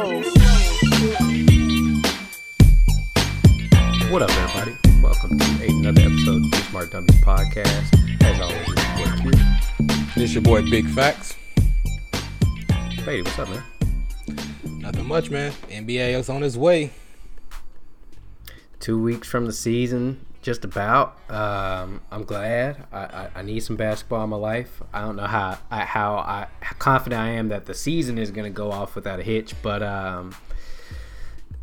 What up, everybody? Welcome to another episode of the Smart Dummies Podcast. As always, it's your boy Q. This your boy Big Facts. Hey, what's up, man? Nothing much, man. NBA is on its way. Two weeks from the season, just about. Um, I'm glad. I, I, I need some basketball in my life. I don't know how I, how I how confident I am that the season is going to go off without a hitch, but um,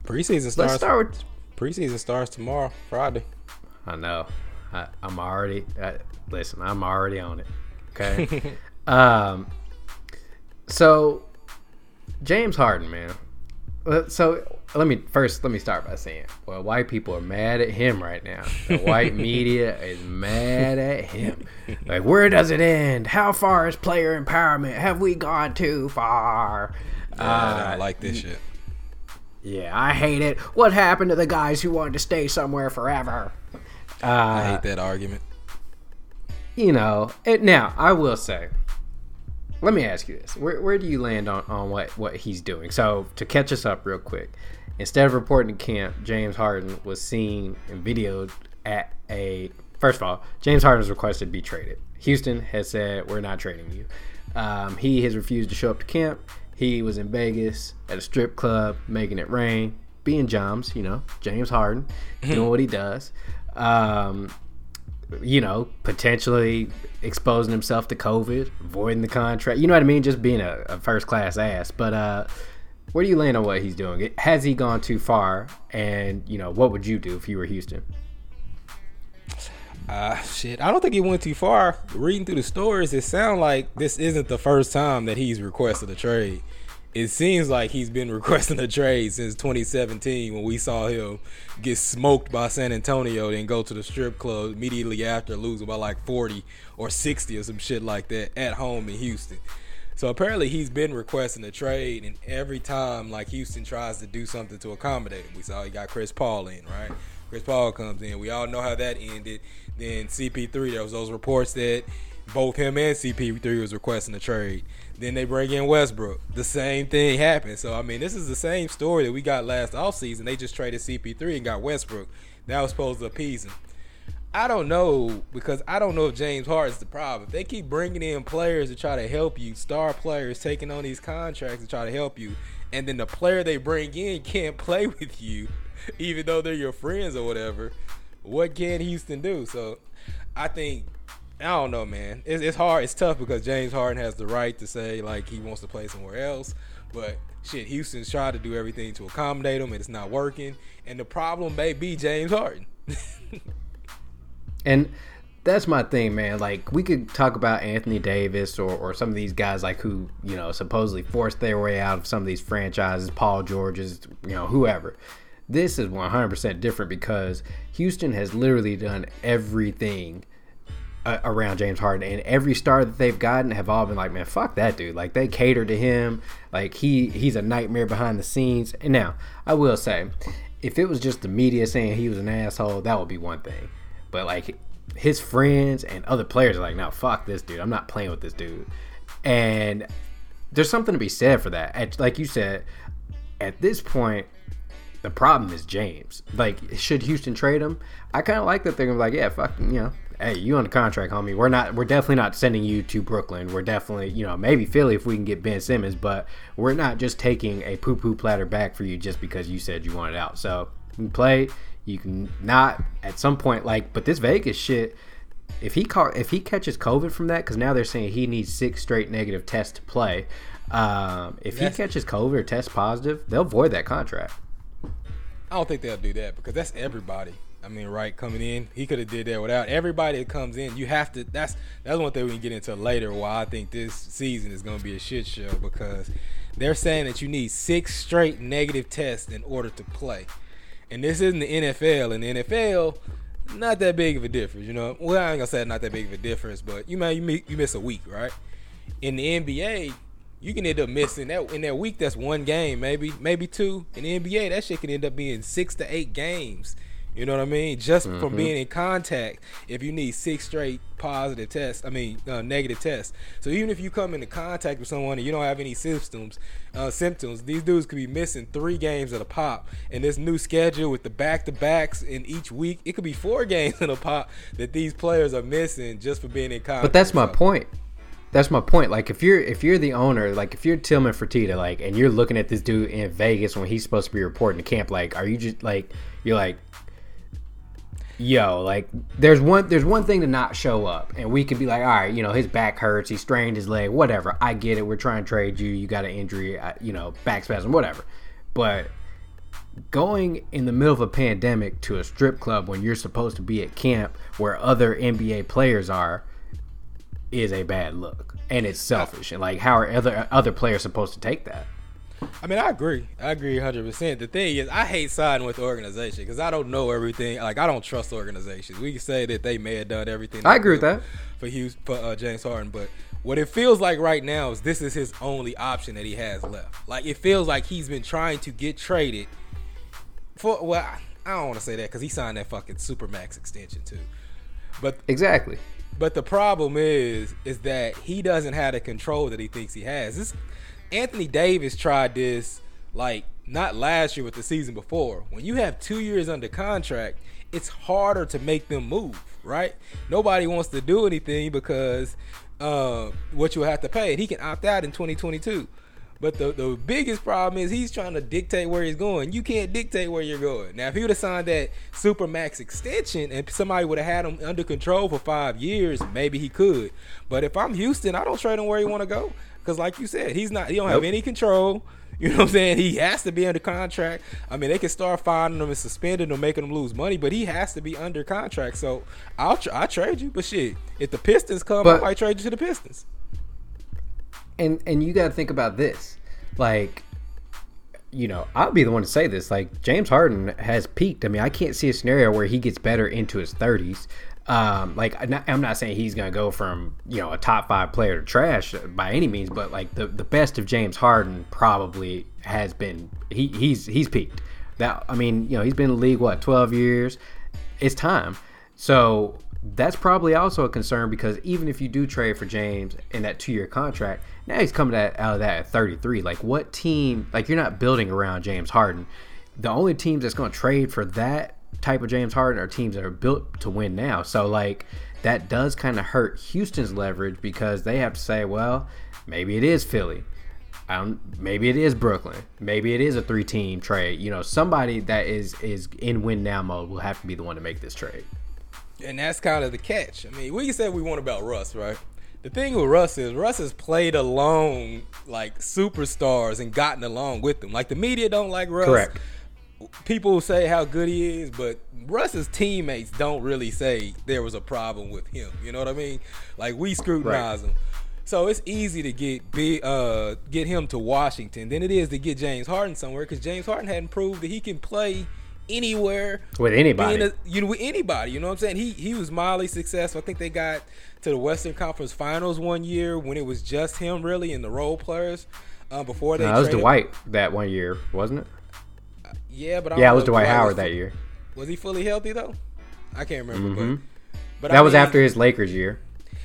Preseason starts. let's start with Preseason starts tomorrow, Friday. I know. I, I'm already. I, listen, I'm already on it. Okay. um. So, James Harden, man. Uh, So let me first let me start by saying, well, white people are mad at him right now. The white media is mad at him. Like, where does it end? How far is player empowerment? Have we gone too far? Yeah, I don't like this shit. Yeah, I hate it. What happened to the guys who wanted to stay somewhere forever? Uh, I hate that argument. you know, it, now I will say, let me ask you this: where, where do you land on, on what what he's doing? So to catch us up real quick, instead of reporting to camp, James Harden was seen and videoed at a. First of all, James Harden has requested to be traded. Houston has said we're not trading you. Um, he has refused to show up to camp. He was in Vegas at a strip club, making it rain, being Joms, you know, James Harden, doing what he does. Um, you know, potentially exposing himself to COVID, avoiding the contract. You know what I mean? Just being a, a first class ass. But uh, where do you land on what he's doing? Has he gone too far? And you know, what would you do if you were Houston? Uh, shit, I don't think he went too far. Reading through the stories, it sounds like this isn't the first time that he's requested a trade. It seems like he's been requesting a trade since 2017 when we saw him get smoked by San Antonio then go to the strip club immediately after losing by like 40 or 60 or some shit like that at home in Houston. So apparently he's been requesting a trade, and every time like Houston tries to do something to accommodate him, we saw he got Chris Paul in, right? Chris Paul comes in. We all know how that ended. Then CP3, there was those reports that both him and CP3 was requesting a trade. Then they bring in Westbrook. The same thing happened. So I mean, this is the same story that we got last offseason. They just traded CP3 and got Westbrook. That was supposed to appease him. I don't know because I don't know if James Harden's the problem. If they keep bringing in players to try to help you, star players taking on these contracts to try to help you, and then the player they bring in can't play with you, even though they're your friends or whatever, what can Houston do? So I think I don't know, man. It's, it's hard. It's tough because James Harden has the right to say like he wants to play somewhere else, but shit, Houston's tried to do everything to accommodate him, and it's not working. And the problem may be James Harden. And that's my thing, man. Like we could talk about Anthony Davis or, or some of these guys like who, you know, supposedly forced their way out of some of these franchises, Paul George's, you know, whoever. This is 100% different because Houston has literally done everything uh, around James Harden, and every star that they've gotten have all been like, man, fuck that dude. Like they cater to him. Like he he's a nightmare behind the scenes. And now I will say, if it was just the media saying he was an asshole, that would be one thing. But like his friends and other players are like, no, fuck this dude. I'm not playing with this dude. And there's something to be said for that. At, like you said, at this point, the problem is James. Like, should Houston trade him? I kind of like that they're gonna be like, yeah, fuck, you know, hey, you on the contract, homie. We're not, we're definitely not sending you to Brooklyn. We're definitely, you know, maybe Philly if we can get Ben Simmons, but we're not just taking a poo poo platter back for you just because you said you wanted out. So you can play. You can not at some point like, but this Vegas shit. If he caught if he catches COVID from that, because now they're saying he needs six straight negative tests to play. Um, if That's- he catches COVID or tests positive, they'll void that contract. I don't think they'll do that because that's everybody. I mean, right, coming in, he could have did that without everybody that comes in. You have to. That's that's one thing we can get into later. Why I think this season is going to be a shit show because they're saying that you need six straight negative tests in order to play, and this isn't the NFL. In the NFL, not that big of a difference. You know, well, I ain't gonna say not that big of a difference, but you might you you miss a week, right? In the NBA, you can end up missing that in that week. That's one game, maybe maybe two. In the NBA, that shit can end up being six to eight games. You know what I mean? Just Mm-hmm. from being in contact, if you need six straight positive tests, I mean uh, negative tests. So even if you come into contact with someone and you don't have any symptoms, uh, symptoms, these dudes could be missing three games at a pop. And this new schedule with the back to backs in each week, it could be four games in a pop that these players are missing just for being in contact. But that's my point. That's my point. Like if you're if you're the owner, like if you're Tillman Fertitta, like and you're looking at this dude in Vegas when he's supposed to be reporting to camp, like are you just like you're like Yo, like there's one there's one thing to not show up, and we could be like, all right, you know, his back hurts, he strained his leg, whatever. I get it. We're trying to trade you. You got an injury, you know, back spasm, whatever. But going in the middle of a pandemic to a strip club when you're supposed to be at camp where other NBA players are is a bad look, and it's selfish. And like, how are other other players supposed to take that? I mean, I agree. I agree 100%. The thing is, I hate siding with the organization because I don't know everything. Like, I don't trust organizations. We can say that they may have done everything. I agree with that. For Hughes, for uh, James Harden, but what it feels like right now is this is his only option that he has left. Like, it feels like he's been trying to get traded for. Well, I- don't want to say that because he signed that fucking supermax extension too. But Exactly. but the problem is, is that he doesn't have the control that he thinks he has. This Anthony Davis tried this like not last year, but the season before. When you have two years under contract, it's harder to make them move, right? Nobody wants to do anything because uh, what you have to pay. And he can opt out in 2022. But the, the biggest problem is he's trying to dictate where he's going. You can't dictate where you're going. Now, if he would have signed that super max extension and somebody would have had him under control for five years, maybe he could. But if I'm Houston, I don't trade him where he want to go because, like you said, he's not. He don't have any control. You know what I'm saying? He has to be under contract. I mean, they can start finding him and suspending him, making him lose money, but he has to be under contract. So I'll tr- I trade you, but shit, if the Pistons come, But- I might trade you to the Pistons. and and you got to think about this like you know i'll be the one to say this like james harden has peaked i mean i can't see a scenario where he gets better into his 30s um like I'm not, saying he's gonna go from you know a top five player to trash by any means but like the the best of james harden probably has been he he's he's peaked that i mean you know he's been in the league what 12 years it's time so that's probably also a concern because even if you do trade for James in that two year contract, now he's coming out of that at 33. Like, what team, like, you're not building around James Harden. The only teams that's to trade for that type of James Harden are teams that are built to win now. So, like, that does kind of hurt Houston's leverage because they have to say, well, maybe it is Philly. I don't, maybe it is Brooklyn. Maybe it is a three team trade. You know, somebody that is is in win now mode will have to be the one to make this trade. And that's kind of the catch. I mean, we can say we want about Russ, right? The thing with Russ is Russ has played along like superstars and gotten along with them. Like the media don't like Russ. Correct. People say how good he is, but Russ's teammates don't really say there was a problem with him. You know what I mean? Like we scrutinize him. So it's easy to get big, uh, get him to Washington than it is to get James Harden somewhere because James Harden hadn't proved that he can play anywhere With anybody. a, you know, with anybody. You know what I'm saying? He he was mildly successful. I think they got to the Western Conference Finals one year when it was just him really and the role players. Uh, before they No, that was traded- Dwight that one year, wasn't it? Yeah, but I Yeah, it was Dwight Howard was, that year. Was he fully healthy though? I can't remember, but mm-hmm. but That I was mean, after his Lakers year.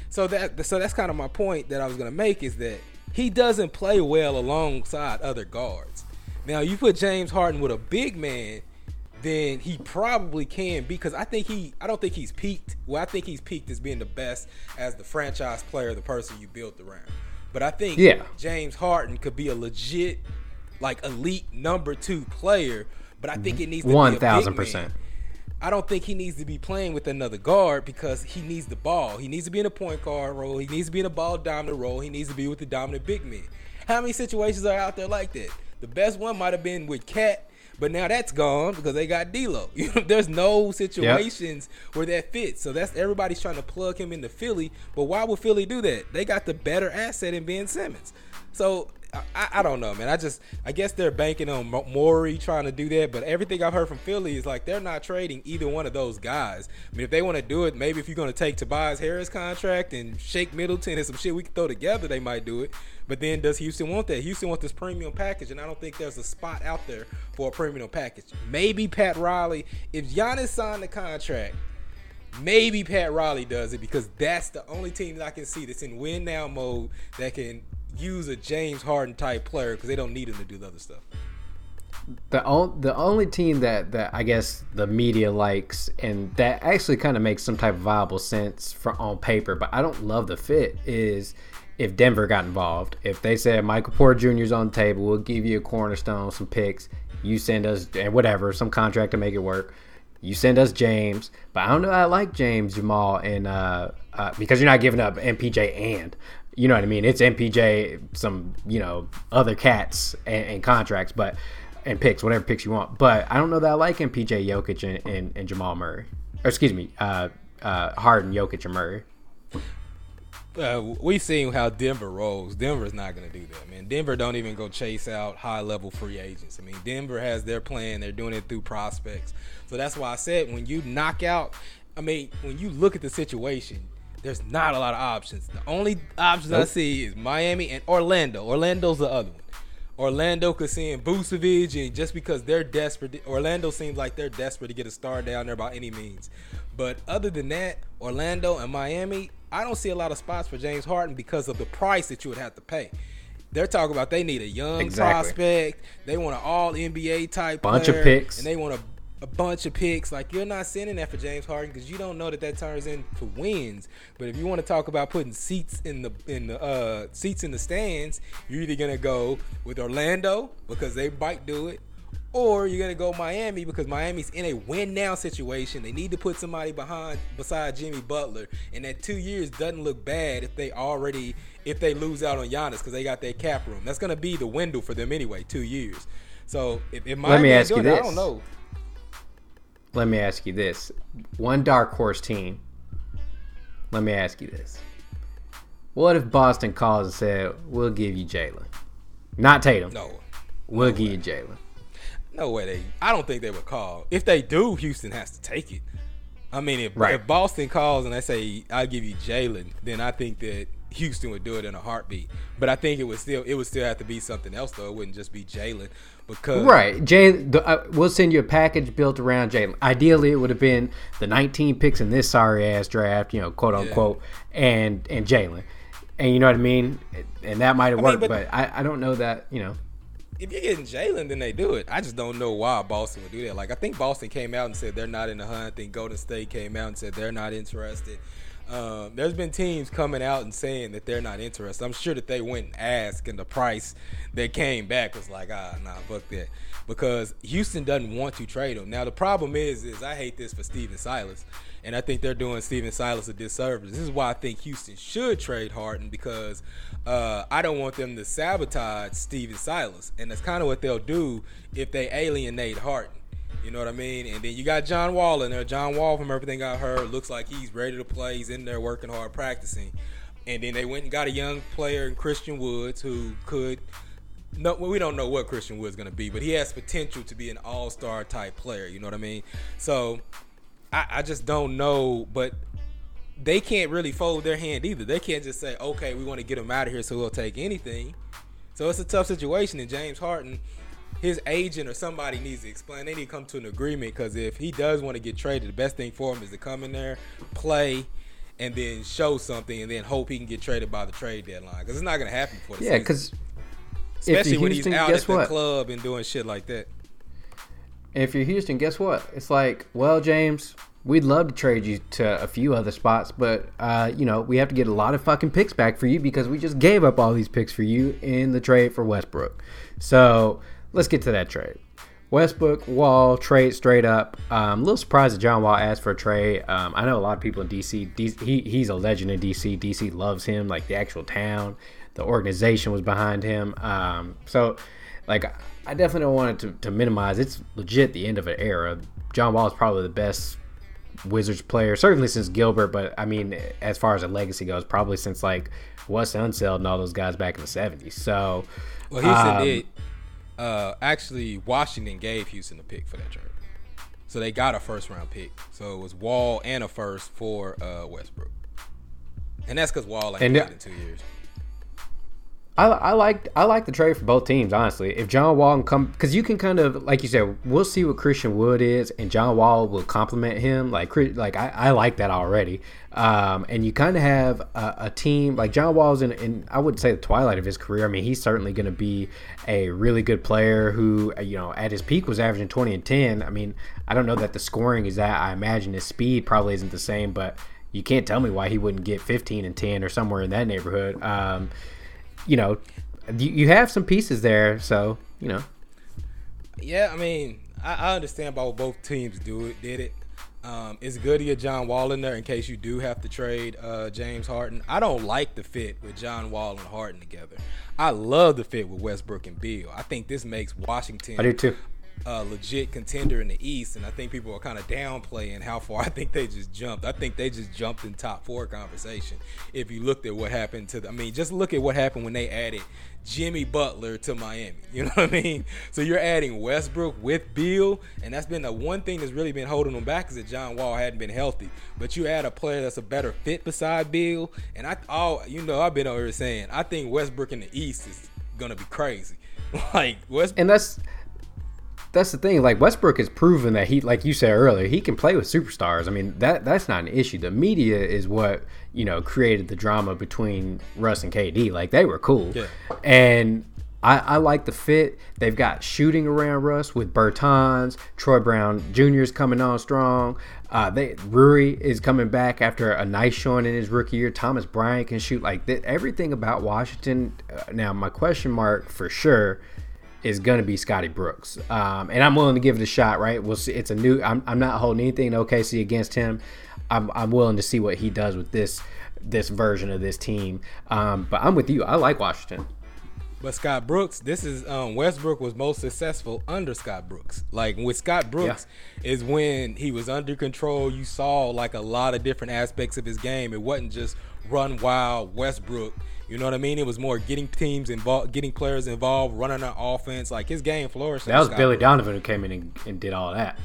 So that so that's kind of my point that I was gonna make is that he doesn't play well alongside other guards. Now you put James Harden with a big man, then he probably can because I think he I don't think he's peaked. Well, I think he's peaked as being the best as the franchise player, the person you built around. But I think Yeah. James Harden could be a legit like elite number two player. But I think it needs to be a big thousand percent. I don't think he needs to be playing with another guard because he needs the ball. He needs to be in a point guard role. He needs to be in a ball dominant role. He needs to be with the dominant big man. How many situations are out there like that? The best one might have been with Cat, but now that's gone because they got D'Lo. You know, there's no situations where that fits. So that's everybody's trying to plug him into Philly. But why would Philly do that? They got the better asset in Ben Simmons. So I, I, don't know, man. I just I guess they're banking on Morey trying to do that, but everything I've heard from Philly is like they're not trading either one of those guys. I mean, if they want to do it, maybe if you're going to take Tobias Harris contract and Shake Middleton and some shit we can throw together, they might do it. But then does Houston want that? Houston wants this premium package, and I don't think there's a spot out there for a premium package. Maybe Pat Riley, if Giannis signed the contract Maybe Pat Riley does it because that's the only team that I can see that's in win now mode that can use a James Harden type player because they don't need him to do the other stuff. The only the only team that that I guess the media likes and that actually kind of makes some type of viable sense for on paper, but I don't love the fit is if Denver got involved. If they said Michael Porter Jr. is on the table, we'll give you a cornerstone, some picks, you send us and whatever, some contract to make it work you send us James, but I don't know. I like James Jamal and uh, uh, because you're not giving up MPJ and you know what I mean. It's MPJ, some you know other cats and, and contracts, but and picks whatever picks you want. But I don't know that I like MPJ, Jokic, and, and, and Jamal Murray. Or excuse me, uh, uh, Harden, Jokic, and Murray uh, we've seen how Denver rolls. Denver's not going to do that, man. Denver don't even go chase out high level free agents. I mean, Denver has their plan. They're doing it through prospects. So that's why I said when you knock out, I mean, when you look at the situation, there's not a lot of options. The only options nope. I see is Miami and Orlando. Orlando's the other one. Orlando could send Vucevic, and just because they're desperate, Orlando seems like they're desperate to get a star down there by any means. But other than that, Orlando and Miami, I don't see a lot of spots for James Harden because of the price that you would have to pay. They're talking about they need a young exactly. prospect. They want an all NBA type bunch player, of picks, and they want a, a bunch of picks. Like you're not sending that for James Harden because you don't know that that turns into wins. But if you want to talk about putting seats in the in the uh, seats in the stands, you're either gonna go with Orlando because they might do it, or you're gonna go Miami because Miami's in a win now situation. They need to put somebody behind beside Jimmy Butler, and that two years doesn't look bad if they already if they lose out on Giannis because they got their cap room. That's gonna be the window for them anyway, two years. So if, if Miami let me ask you this. I don't know. Let me ask you this: one dark horse team. Let me ask you this: What if Boston calls and said, "We'll give you Jaylen? not Tatum"? No, we'll no give way. you Jaylen. No way they. I don't think they would call. If they do, Houston has to take it. I mean, if, right. if Boston calls and they say I'll give you Jaylen, then I think that Houston would do it in a heartbeat. But I think it would still it would still have to be something else though. It wouldn't just be Jaylen because right. Jay, uh, we'll send you a package built around Jaylen. Ideally, it would have been the 19 picks in this sorry ass draft, you know, quote unquote, yeah. and and Jaylen. And you know what I mean? And that might have worked, mean, but, but I, I don't know that you know if you're getting Jaylen, then they do it. I just don't know why Boston would do that. Like I think Boston came out and said they're not in the hunt. I think Golden State came out and said they're not interested. Um, there's been teams coming out and saying that they're not interested. I'm sure that they went and asked, and the price that came back was like, ah, nah, fuck that, because Houston doesn't want to trade him. Now the problem is, is I hate this for Stephen Silas, and I think they're doing Stephen Silas a disservice. This is why I think Houston should trade Harden because uh, I don't want them to sabotage Stephen Silas, and that's kind of what they'll do if they alienate Harden. You know what I mean? And then you got John Wall in there. John Wall, from everything I heard, looks like he's ready to play. He's in there working hard, practicing. And then they went and got a young player in Christian Woods who could. No, we don't know what Christian Woods is going to be, but he has potential to be an all-star type player. You know what I mean? So I, I just don't know. But they can't really fold their hand either. They can't just say, okay, we want to get him out of here, so we'll take anything. So it's a tough situation. And James Harden, his agent or somebody needs to explain. They need to come to an agreement because if he does want to get traded, the best thing for him is to come in there, play, and then show something, and then hope he can get traded by the trade deadline. Because it's not going to happen for the yeah, because especially when he's out at the what? club and doing shit like that. If you're Houston, guess what? It's like, well, James, We'd love to trade you to a few other spots, but uh, you know we have to get a lot of fucking picks back for you because we just gave up all these picks for you in the trade for Westbrook. So let's get to that trade. Westbrook Wall trade straight up. Um, a little surprised that John Wall asked for a trade. Um, I know a lot of people in DC, DC. he, he's a legend in DC. DC loves him, like the actual town. The organization was behind him. Um, so, like, I definitely don't want it to, to minimize. It's legit the end of an era. John Wall is probably the best Wizards player, certainly since Gilbert, but I mean, as far as a legacy goes, probably since like Wes Unseld and all those guys back in the '70s. So, well, Houston um, did. Uh, actually, Washington gave Houston a pick for that trade, so they got a first round pick. So it was Wall and a first for uh, Westbrook, and that's because Wall ain't played in two years. I, I like I like the trade for both teams honestly. If John Wall can come, because you can kind of like you said, we'll see what Christian Wood is, and John Wall will complement him. Like like I, I like that already. Um, and you kind of have a, a, team like John Wall's in, in I wouldn't say the twilight of his career. I mean, he's certainly going to be a really good player who you know at his peak was averaging twenty and ten. I mean, I don't know that the scoring is that. I imagine his speed probably isn't the same, but you can't tell me why he wouldn't get fifteen and ten or somewhere in that neighborhood. Um, you know, you, you have some pieces there, so you know. Yeah, I mean, I, I understand about both teams do it, did it. Um, it's good to get John Wall in there in case you do have to trade uh, James Harden. I don't like the fit with John Wall and Harden together. I love the fit with Westbrook and Beal. I think this makes Washington A legit contender in the East, and I think people are kind of downplaying how far I think they just jumped. I think they just jumped in top four conversation. If you looked at what happened to, the, I mean, just look at what happened when they added Jimmy Butler to Miami. You know what I mean? So you're adding Westbrook with Beal, and that's been the one thing that's really been holding them back is that John Wall hadn't been healthy. But you add a player that's a better fit beside Beal, and I, all you know, I've been over saying I think Westbrook in the East is gonna be crazy. like Westbrook, and that's that's the thing. Like Westbrook has proven that he, like you said earlier, he can play with superstars. I mean, that that's not an issue. The media is what you know created the drama between Russ and KD. Like they were cool, yeah. and I, I like the fit. They've got shooting around Russ with Bertans, Troy Brown Jr. is coming on strong. Uh, they Rui is coming back after a nice showing in his rookie year. Thomas Bryant can shoot like that. Everything about Washington. Uh, now, my question mark for sure is going to be Scotty Brooks. Um, and I'm willing to give it a shot, right? We'll see. It's a new, I'm, I'm not holding anything to OKC against him. I'm, I'm willing to see what he does with this this version of this team. Um, but I'm with you. I like Washington. But Scott Brooks, this is um, Westbrook was most successful under Scott Brooks. Like with Scott Brooks yeah. is when he was under control. You saw like a lot of different aspects of his game. It wasn't just run wild Westbrook you know what I mean? It was more getting teams involved, getting players involved, running an offense. Like his game flourished. That was Billy Donovan who came in and, and, did all that.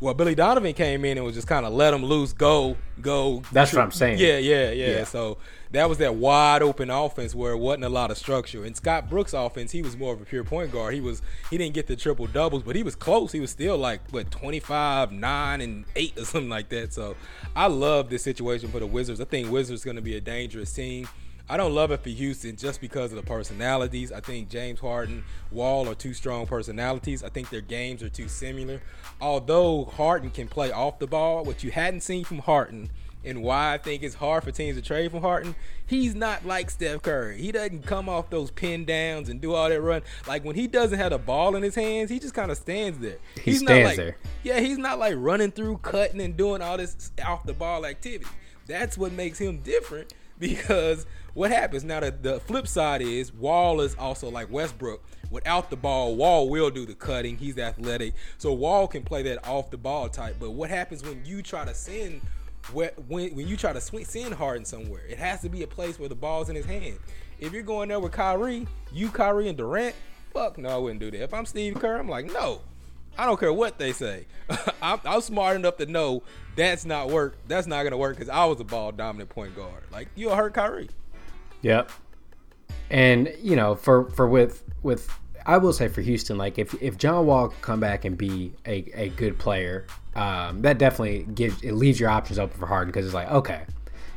Well, Billy Donovan came in and was just kind of let him loose, go, go. That's what I'm saying. Yeah, yeah, yeah, yeah. So that was that wide open offense where it wasn't a lot of structure. In Scott Brooks' offense, he was more of a pure point guard. He was he didn't get the triple doubles, but he was close. He was still like what 25, 9 and 8 or something like that. So I love this situation for the Wizards. I think Wizards going to be a dangerous team. I don't love it for Houston just because of the personalities. I think James Harden, Wall are two strong personalities. I think their games are too similar. Although Harden can play off the ball, what you hadn't seen from Harden and why I think it's hard for teams to trade from Harden, he's not like Steph Curry. He doesn't come off those pin downs and do all that run. Like when he doesn't have the ball in his hands, he just kind of stands there. He he's stands not like, there. Yeah, he's not like running through, cutting, and doing all this off the ball activity. That's what makes him different because what happens now? That the flip side is Wall is also like Westbrook. Without the ball, Wall will do the cutting. He's athletic, so Wall can play that off the ball type. But what happens when you try to send when when you try to swing send Harden somewhere? It has to be a place where the ball's in his hand. If you're going there with Kyrie, you Kyrie and Durant, fuck no, I wouldn't do that. If I'm Steve Kerr, I'm like, no, I don't care what they say. I'm, I'm, smart enough to know that's not work. That's not gonna work because I was a ball dominant point guard. Like you'll hurt Kyrie. Yep. And you know, for for with with I will say for Houston, like if if John Wall come back and be a, a good player, um, that definitely gives it leaves your options open for Harden because it's like okay,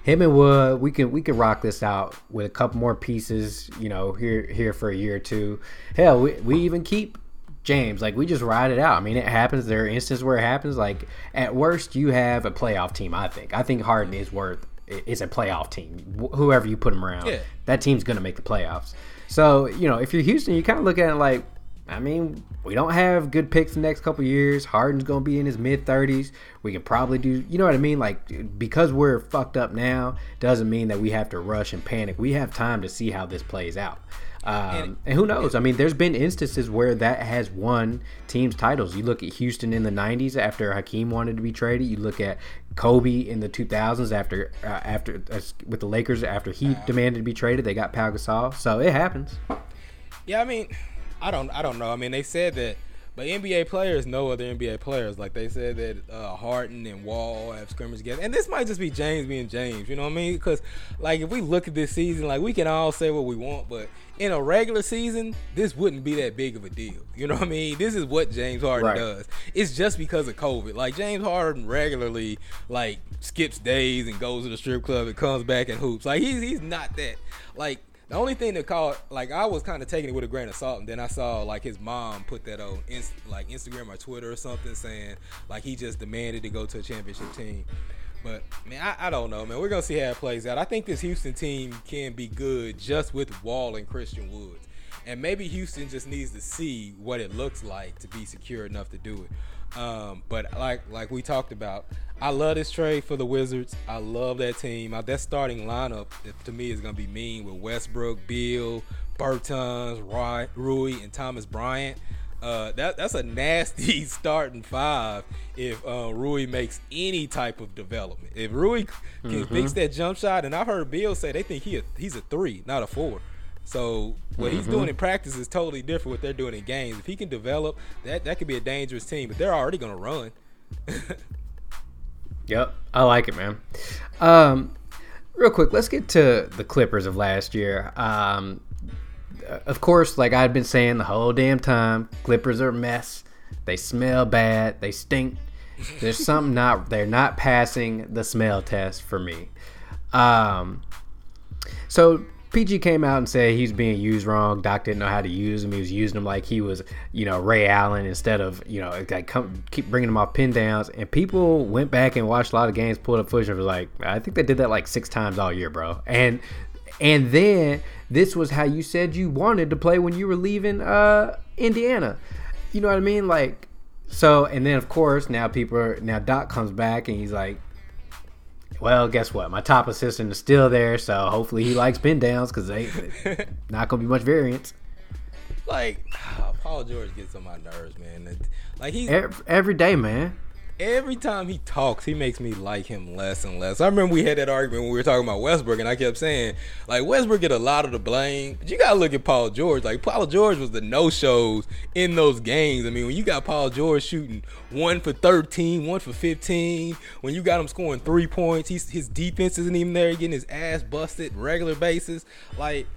him and Wood, we can we can rock this out with a couple more pieces, you know, here here for a year or two. Hell, we, we even keep James. Like we just ride it out. I mean, it happens. There are instances where it happens. Like at worst, you have a playoff team. I think. I think Harden is worth is a playoff team. Whoever you put them around, yeah. that team's going to make the playoffs. So you know, if you're Houston, you kind of look at it like, I mean, we don't have good picks the next couple years. Harden's gonna be in his mid thirties. We can probably do, you know what I mean? Like because we're fucked up now, doesn't mean that we have to rush and panic. We have time to see how this plays out. Um, and who knows? I mean, there's been instances where that has won teams titles. You look at Houston in the '90s after Hakeem wanted to be traded. You look at Kobe in the 2000s after uh, after uh, with the Lakers after he demanded to be traded. They got Pau Gasol, so it happens. Yeah, I mean, I don't I don't know. I mean, they said that but NBA players know other NBA players. Like they said that uh, Harden and Wall have scrimmage together, and this might just be James being James. You know what I mean? Because like if we look at this season, like we can all say what we want, but in a regular season, this wouldn't be that big of a deal. You know what I mean? This is what James Harden right. does. It's just because of COVID. Like James Harden regularly like skips days and goes to the strip club and comes back and hoops. Like he's he's not that. Like the only thing that caught, like, I was kind of taking it with a grain of salt, and then I saw like his mom put that on, inst- like Instagram or Twitter or something, saying like he just demanded to go to a championship team. But man, I, I don't know, man. We're gonna see how it plays out. I think this Houston team can be good just with Wall and Christian Woods, and maybe Houston just needs to see what it looks like to be secure enough to do it. Um, but like like we talked about, I love this trade for the Wizards. I love that team. That starting lineup to me is gonna be mean with Westbrook, Beal, Bertans, Roy, Rui, and Thomas Bryant. Uh, that that's a nasty starting five if uh, Rui makes any type of development. If Rui can mm-hmm. fix that jump shot, and I've heard Beal say they think he a, he's a three, not a four. So what mm-hmm. he's doing in practice is totally different what they're doing in games. If he can develop, that that could be a dangerous team. But they're already going to run. yep, I like it, man. Um, real quick, let's get to the Clippers of last year. Um, of course, like I've been saying the whole damn time, Clippers are a mess. They smell bad. They stink. There's something not. They're not passing the smell test for me. Um, so PG came out and said he's being used wrong. Doc didn't know how to use him. He was using him like he was, you know, Ray Allen instead of, you know, like come, keep bringing him off pin downs. And people went back and watched a lot of games, pulled up footage, and was like, I think they did that like six times all year, bro. And and then this was how you said you wanted to play when you were leaving uh, Indiana. You know what I mean? Like, so and then of course now people are now Doc comes back and he's like, well, guess what? My top assistant is still there, so hopefully he likes pin downs because they not gonna be much variance. Like oh, Paul George gets on my nerves, man. Like he's every, every day, man every time he talks, he makes me like him less and less. I remember we had that argument when we were talking about Westbrook, and I kept saying, like, Westbrook get a lot of the blame. But you gotta look at Paul George. Like, Paul George was the no shows in those games. I mean, when you got Paul George shooting one for 13, one for 15, when you got him scoring three points, he's, his defense isn't even there, getting his ass busted regular basis. Like,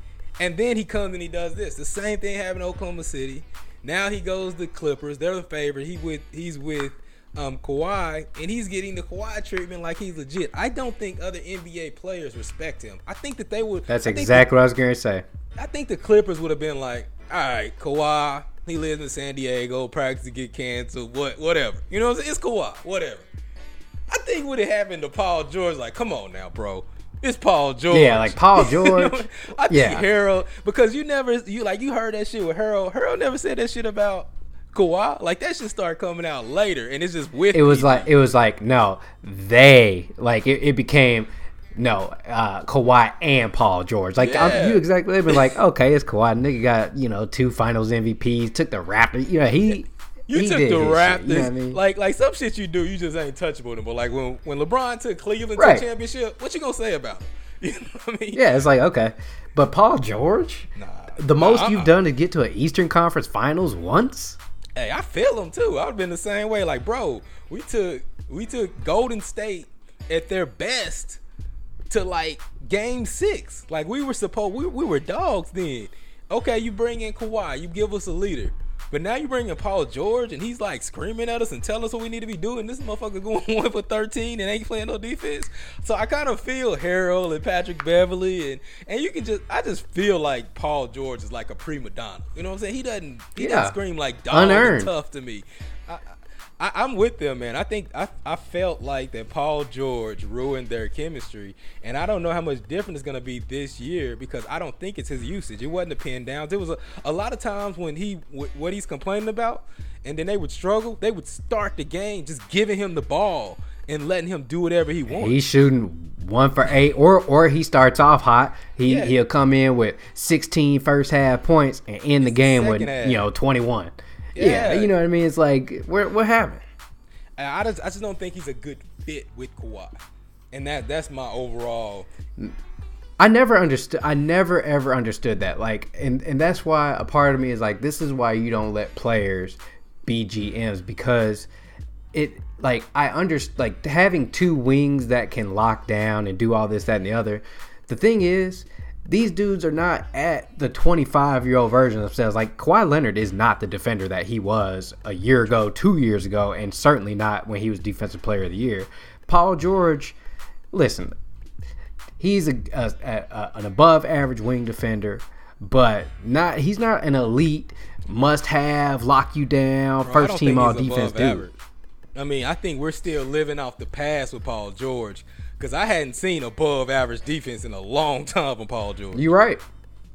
and then he comes and he does this. The same thing happened in Oklahoma City. Now he goes to Clippers. They're the favorite. He with he's with um, Kawhi, and he's getting the Kawhi treatment like he's legit. I don't think other NBA players respect him. I think that they would. That's exactly the, what I was going to say. I think the Clippers would have been like, all right, Kawhi, he lives in San Diego, practice to get canceled, what, whatever. You know, what? it's Kawhi, whatever. I think what it happened to Paul George, like, come on now, bro. It's Paul George. Yeah, like Paul George. you know, I yeah. think Harrell because you never you like you heard that shit with Harrell. Harrell never said that shit about Kawhi, like that should start coming out later, and it's just with. It was people. like it was like no, they like it, it became no uh Kawhi and Paul George. Like yeah. you exactly they've been like okay, it's Kawhi. Nigga got you know two Finals MVPs, took the Raptors. You know he. You he took the Raptors, you know I mean? like like some shit you do, you just ain't touchable But Like when when LeBron took Cleveland right. to the championship, what you gonna say about him? You know what I mean? Yeah, it's like okay, but Paul George, nah, the most nah, you've done to get to an Eastern Conference Finals once. Hey, I feel them too. I've been the same way. Like, bro, we took we took Golden State at their best to like game six. Like we were supposed we, we were dogs then. Okay, you bring in Kawhi, you give us a leader. But now you bring in Paul George and he's like screaming at us and telling us what we need to be doing. This motherfucker going one for 13 and ain't playing no defense. So I kind of feel Harrell and Patrick Beverley and and you can just I just feel like Paul George is like a prima donna. You know what I'm saying? He doesn't he yeah. doesn't scream like dog tough to me. I, am with them, man. I think I, I felt like that Paul George ruined their chemistry, and I don't know how much different it's gonna be this year because I don't think it's his usage. It wasn't the pin downs. It was a, a lot of times when he what he's complaining about, and then they would struggle. They would start the game just giving him the ball and letting him do whatever he wants. He's shooting one for eight, or or he starts off hot. He yeah. he'll come in with 16 first half points and end the game with half. you know 21. Yeah. yeah. you know what I mean. It's like what what happened? I just I just don't think he's a good fit with Kawhi, and that that's my overall. I never understood. I never ever understood that. Like, and and that's why a part of me is like, this is why you don't let players be GMs because it like I understand like having two wings that can lock down and do all this that and the other. The thing is, these dudes are not at the 25 year old version of themselves. Like Kawhi Leonard is not the defender that he was a year ago, two years ago, and certainly not when he was Defensive Player of the Year. Paul George, listen, he's a, a, a an above average wing defender, but not he's not an elite must have lock you down Bro, first team all defense dude. I mean, I think we're still living off the past with Paul George because I hadn't seen above average defense in a long time from Paul George. You're right.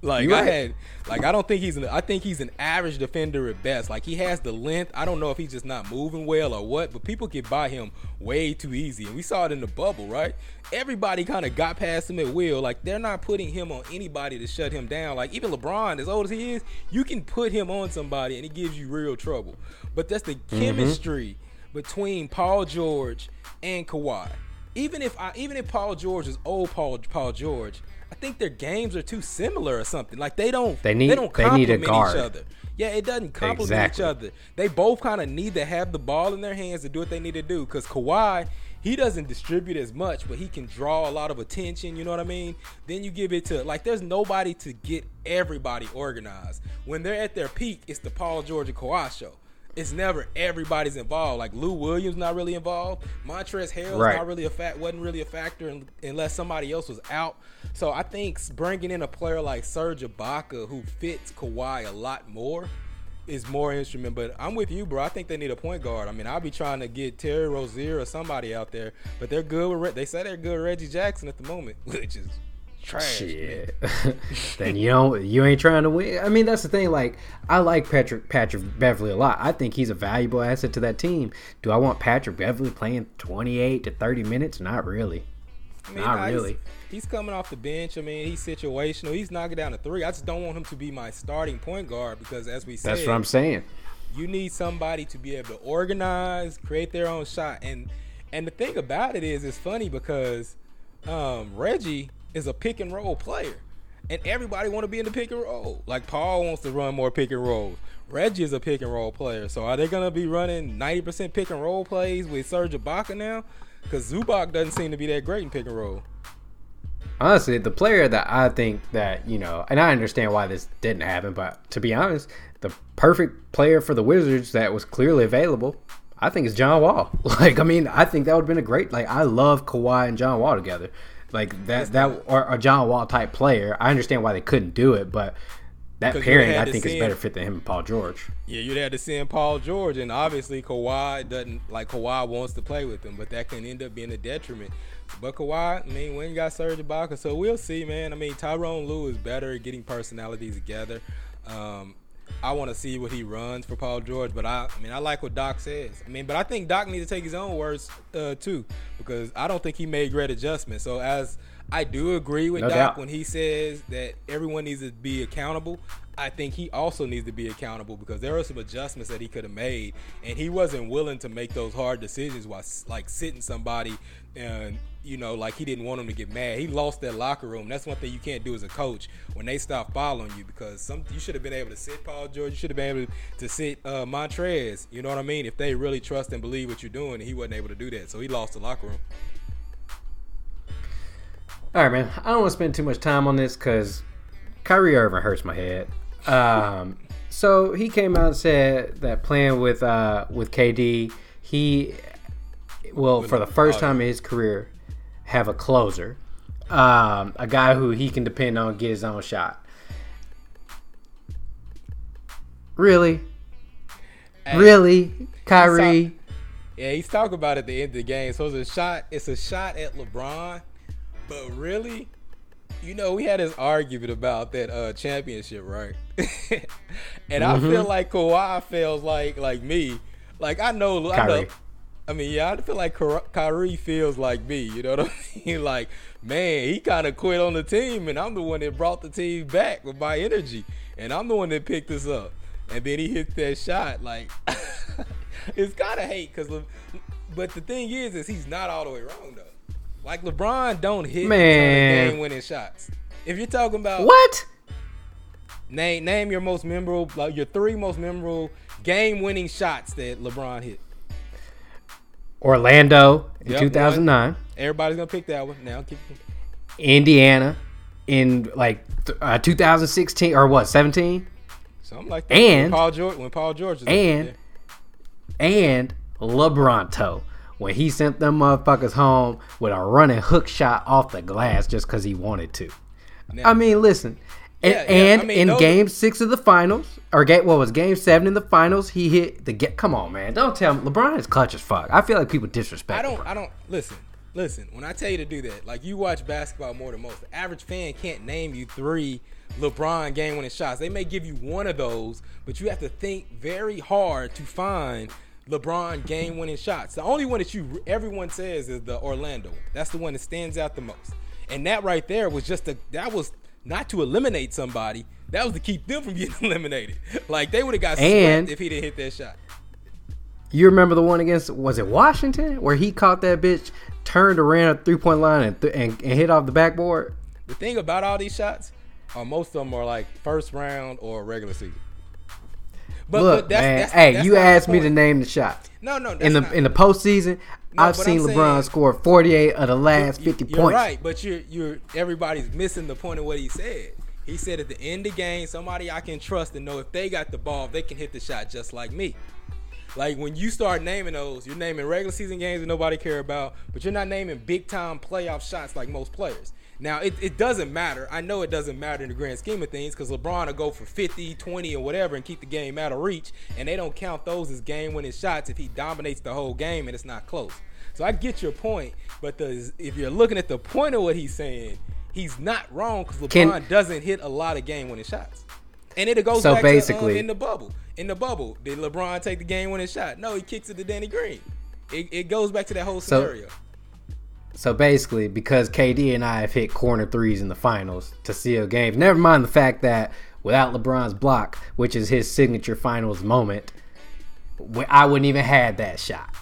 Like You're I right. had, like I don't think he's an. I think he's an average defender at best. Like he has the length. I don't know if he's just not moving well or what, but people get by him way too easy, and we saw it in the bubble, right? Everybody kind of got past him at will. Like they're not putting him on anybody to shut him down. Like even LeBron, as old as he is, you can put him on somebody and it gives you real trouble. But that's the mm-hmm. chemistry between Paul George and Kawhi. Even if I, even if Paul George is old Paul Paul George, I think their games are too similar or something. Like they don't they need they don't complement they need each other. Yeah, it doesn't complement exactly. each other. They both kind of need to have the ball in their hands to do what they need to do. Because Kawhi, he doesn't distribute as much, but he can draw a lot of attention. You know what I mean? Then you give it to like there's nobody to get everybody organized. When they're at their peak, it's the Paul George and Kawhi show it's never everybody's involved. Like Lou Williams not really involved. Montrezl Harrell's right. not really a fact wasn't really a factor in, unless somebody else was out. So I think bringing in a player like Serge Ibaka who fits Kawhi a lot more is more instrument. But I'm with you, bro. I think they need a point guard. I mean, I'll be trying to get Terry Rozier or somebody out there, but they're good with. They say they're good with Reggie Jackson at the moment, which is trash. Shit. then you know you ain't trying to win. I mean, that's the thing. Like, I like Patrick Patrick Beverley a lot. I think he's a valuable asset to that team. Do I want Patrick Beverley playing twenty eight to thirty minutes? Not really. I mean, Not really. He's, he's coming off the bench. I mean, he's situational. He's knocking down a three. I just don't want him to be my starting point guard because, as we said, that's what I'm saying. You need somebody to be able to organize, create their own shot, and and the thing about it is, it's funny because um, Reggie is a pick and roll player. And everybody want to be in the pick and roll. Like Paul wants to run more pick and rolls. Reggie is a pick and roll player. So are they gonna be running 90% pick and roll plays with Serge Ibaka now? Because Zubac doesn't seem to be that great in pick and roll. Honestly, the player that I think that, you know, and I understand why this didn't happen, but to be honest, the perfect player for the Wizards that was clearly available, I think is John Wall. Like, I mean, I think that would have been a great like I love Kawhi and John Wall together. Like that that or a John Wall type player. I understand why they couldn't do it, but that pairing I think is better fit than him and Paul George. Yeah, you'd have to send Paul George, and obviously Kawhi doesn't like Kawhi wants to play with him, but that can end up being a detriment. But Kawhi, I mean, when you got Serge Ibaka, so we'll see, man. I mean, Tyronn Lue is better at getting personalities together. Um, I want to see what he runs for Paul George, but I, I mean, I like what Doc says. I mean, but I think Doc needs to take his own words uh, too, because I don't think he made great adjustments. So as I do agree with no Doc doubt. when he says that everyone needs to be accountable. I think he also needs to be accountable because there are some adjustments that he could have made, and he wasn't willing to make those hard decisions while like sitting somebody and you know like he didn't want them to get mad. He lost that locker room. That's one thing you can't do as a coach when they stop following you because some you should have been able to sit Paul George. You should have been able to sit uh, Montrez. You know what I mean? If they really trust and believe what you're doing, and he wasn't able to do that, so he lost the locker room. All right, man. I don't want to spend too much time on this because Kyrie Irving hurts my head. Um, so he came out and said that playing with uh, with KD, he will for the first time in his career have a closer, um, a guy who he can depend on get his own shot. Really, hey, really, Kyrie. Yeah, he's talking about at the end of the game. So it's a shot. It's a shot at LeBron, but really, you know, we had this argument about that uh, championship, right? and mm-hmm. I feel like Kawhi feels like like me. Like I know, Kyrie. I know. I mean, yeah, I feel like Kyrie feels like me. You know what I mean? Like, man, he kind of quit on the team, and I'm the one that brought the team back with my energy, and I'm the one that picked us up. And then he hit that shot. Like, it's kind of hate because, but the thing is, is he's not all the way wrong though. Like LeBron don't hit man game winning shots. If you're talking about what name name your most memorable, like your three most memorable game winning shots that LeBron hit. Orlando in yep, 2009. One. Everybody's gonna pick that one. Now keep. Indiana in like uh, 2016 or what 17 something like that and when paul george when paul george and and lebronto when he sent them motherfuckers home with a running hook shot off the glass just because he wanted to. Now, I mean, listen. Yeah, and, yeah, and I mean, in those... game six of the finals, or game what was game seven in the finals, he hit the get. Come on, man! Don't tell me LeBron is clutch as fuck. I feel like people disrespect. I don't. LeBron. I don't listen. Listen, when I tell you to do that, like you watch basketball more than most. The average fan can't name you three LeBron game winning shots. They may give you one of those, but you have to think very hard to find LeBron game winning shots. The only one that you everyone says is the Orlando. That's the one that stands out the most. And that right there was just a that was not to eliminate somebody. That was to keep them from getting eliminated. Like they would have got swept if he didn't hit that shot. You remember the one against was it Washington where he caught that bitch, turned around a three point line and, th- and, and hit off the backboard. The thing about all these shots, are most of them are like first round or regular season. But, Look, but that's, man, that's, hey, that's you asked me to name the shots. No, no. in the not, in the postseason, no, I've seen I'm LeBron saying, score 48 of the last 50 you're points. Right, but you're you're everybody's missing the point of what he said. He said at the end of the game, somebody I can trust and know if they got the ball, they can hit the shot just like me. Like when you start naming those, you're naming regular season games that nobody care about, but you're not naming big time playoff shots like most players. Now, it, it doesn't matter. I know it doesn't matter in the grand scheme of things because LeBron will go for 50, 20, or whatever and keep the game out of reach. And they don't count those as game winning shots if he dominates the whole game and it's not close. So I get your point. But the, if you're looking at the point of what he's saying, he's not wrong because LeBron Can, doesn't hit a lot of game winning shots. And it goes so back basically, to, um, in the bubble. In the bubble, did LeBron take the game winning shot? No, he kicks it to Danny Green. It, it goes back to that whole scenario. So, so basically, because KD and I have hit corner threes in the finals to seal games, never mind the fact that without LeBron's block, which is his signature finals moment, I wouldn't even had that shot.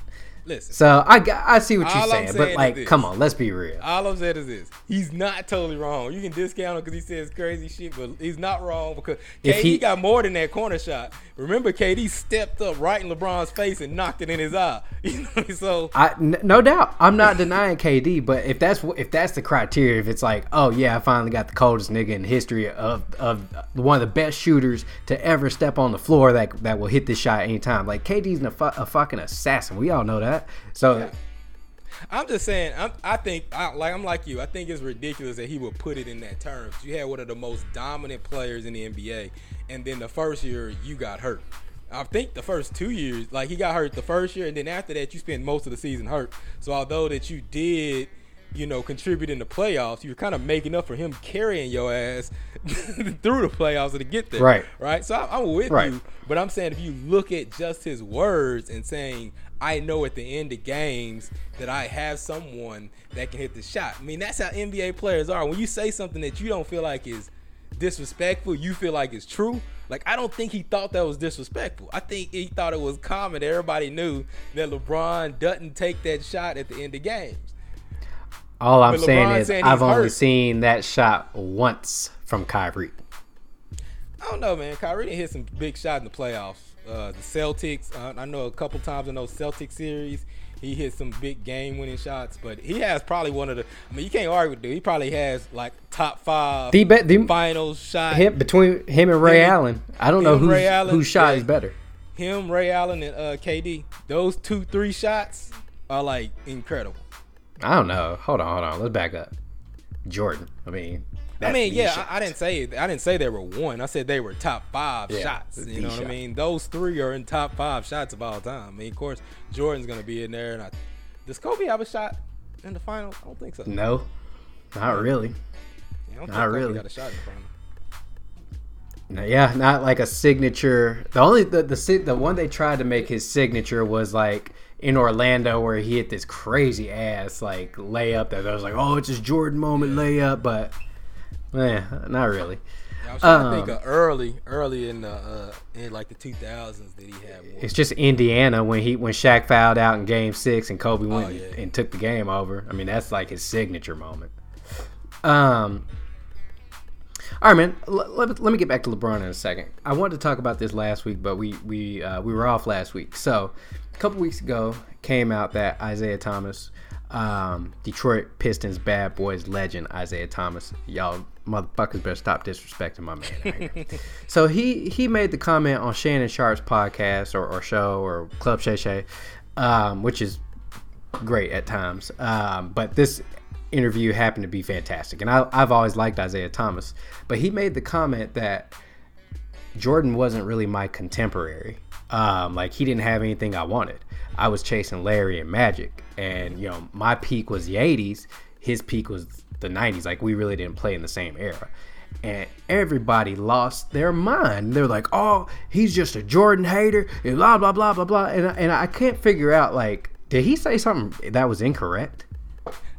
Listen. So I I see what you're saying, saying, but like, come on, let's be real. All I'm saying is this: he's not totally wrong. You can discount him because he says crazy shit, but he's not wrong because if KD he, got more than that corner shot. Remember, KD stepped up right in LeBron's face and knocked it in his eye. You know, so I n- no doubt I'm not denying KD, but if that's if that's the criteria, if it's like, oh yeah, I finally got the coldest nigga in history of of one of the best shooters to ever step on the floor that that will hit this shot anytime. Like KD's a, fu- a fucking assassin. We all know that. So. Yeah. I'm just saying. I'm, i think, I, like I'm like you. I think it's ridiculous that he would put it in that terms. You had one of the most dominant players in the NBA, and then the first year you got hurt. I think the first two years, like he got hurt the first year, and then after that you spent most of the season hurt. So although that you did, you know, contribute in the playoffs, you're kind of making up for him carrying your ass through the playoffs to get there. Right. Right. So I, am with right. you, but I'm saying if you look at just his words and saying I know at the end of games that I have someone that can hit the shot. I mean, that's how NBA players are. When you say something that you don't feel like is disrespectful, you feel like it's true. Like I don't think he thought that was disrespectful. I think he thought it was common. Everybody knew that LeBron doesn't take that shot at the end of games. All I'm saying is I've only hurt. seen that shot once from Kyrie. I don't know, man. Kyrie didn't hit some big shot in the playoffs. Uh, the Celtics. Uh, I know a couple times in those Celtic series, he hit some big game-winning shots. But he has probably one of the. I mean, you can't argue with dude. He probably has like top five the, be, the finals shot. Him, between him and Ray him, Allen. I don't know Allen, whose shot yeah, is better. Him, Ray Allen, and uh, KD. Those two, three shots are like incredible. I don't know. Hold on, hold on. Let's back up. Jordan. I mean, I mean, yeah, I, I, didn't say I didn't say they were one. I said they were top five yeah, shots. You know what. I mean? Those three are in top five shots of all time. I mean, of course, Jordan's gonna be in there. And I, does Kobe have a shot in the final? I don't think so. No, not really. Yeah, not really. Got a shot in the final. Yeah, not like a signature. The only the, the the one they tried to make his signature was like in Orlando where he hit this crazy ass like layup that I was like, oh, it's his Jordan moment layup, but yeah, not really. Yeah, I was trying um, to think of early, early in the uh, in like the two thousands that he had. One. It's just Indiana when he when Shaq fouled out in Game Six and Kobe went oh, yeah. and took the game over. I mean, that's like his signature moment. Um, all right, man. Let, let, let, me get back to LeBron in a second. I wanted to talk about this last week, but we we uh, we were off last week. So a couple weeks ago, came out that Isiah Thomas, um, Detroit Pistons bad boys legend Isiah Thomas, y'all motherfuckers better stop disrespecting my man. so he he made the comment on Shannon Sharpe's podcast or, or show or Club Shay Shay, um, which is great at times. Um, but this interview happened to be fantastic. And I, I've always liked Isiah Thomas, but he made the comment that Jordan wasn't really my contemporary. Um, like he didn't have anything I wanted. I was chasing Larry and Magic, and you know my peak was the '80s. His peak was the '90s. Like we really didn't play in the same era, and everybody lost their mind. They're like, "Oh, he's just a Jordan hater," and blah blah blah blah blah. And and I can't figure out like, did he say something that was incorrect?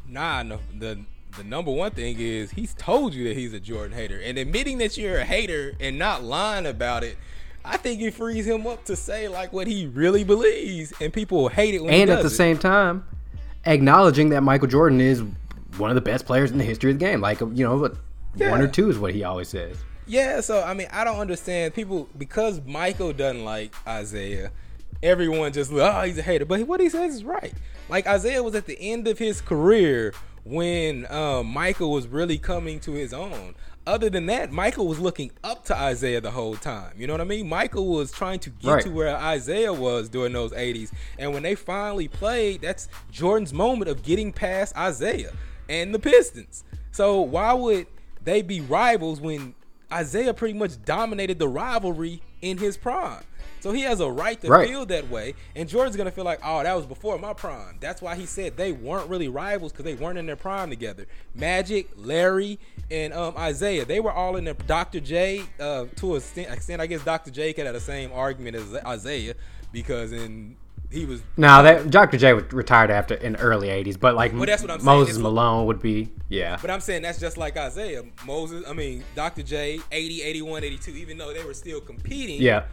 Nah, no, the the number one thing is he's told you that he's a Jordan hater, and admitting that you're a hater and not lying about it. I think it frees him up to say like what he really believes, and people hate it. and at the it. same time, acknowledging that Michael Jordan is one of the best players in the history of the game. Like you know, yeah. one or two is what he always says. Yeah, so I mean, I don't understand people because Michael doesn't like Isiah. Everyone just oh he's a hater, but what he says is right. Like Isiah was at the end of his career when uh, Michael was really coming to his own. Other than that, Michael was looking up to Isiah the whole time. You know what I mean? Michael was trying to get right. to where Isiah was during those 80s. And when they finally played, that's Jordan's moment of getting past Isiah and the Pistons. So why would they be rivals when Isiah pretty much dominated the rivalry in his prime? So he has a right to right. feel that way. And Jordan's gonna feel like, oh, that was before my prime. That's why he said they weren't really rivals because they weren't in their prime together. Magic, Larry, and um, Isiah, they were all in their Dr. J. Uh, to a extent, I guess Dr. J could have the same argument as Isiah because in he was no that Dr. J retired after in the early '80s, but like well, that's what I'm Moses saying. Malone would be yeah. But I'm saying that's just like Isiah Moses. I mean Dr. J 80, 81, 82. Even though they were still competing, yeah.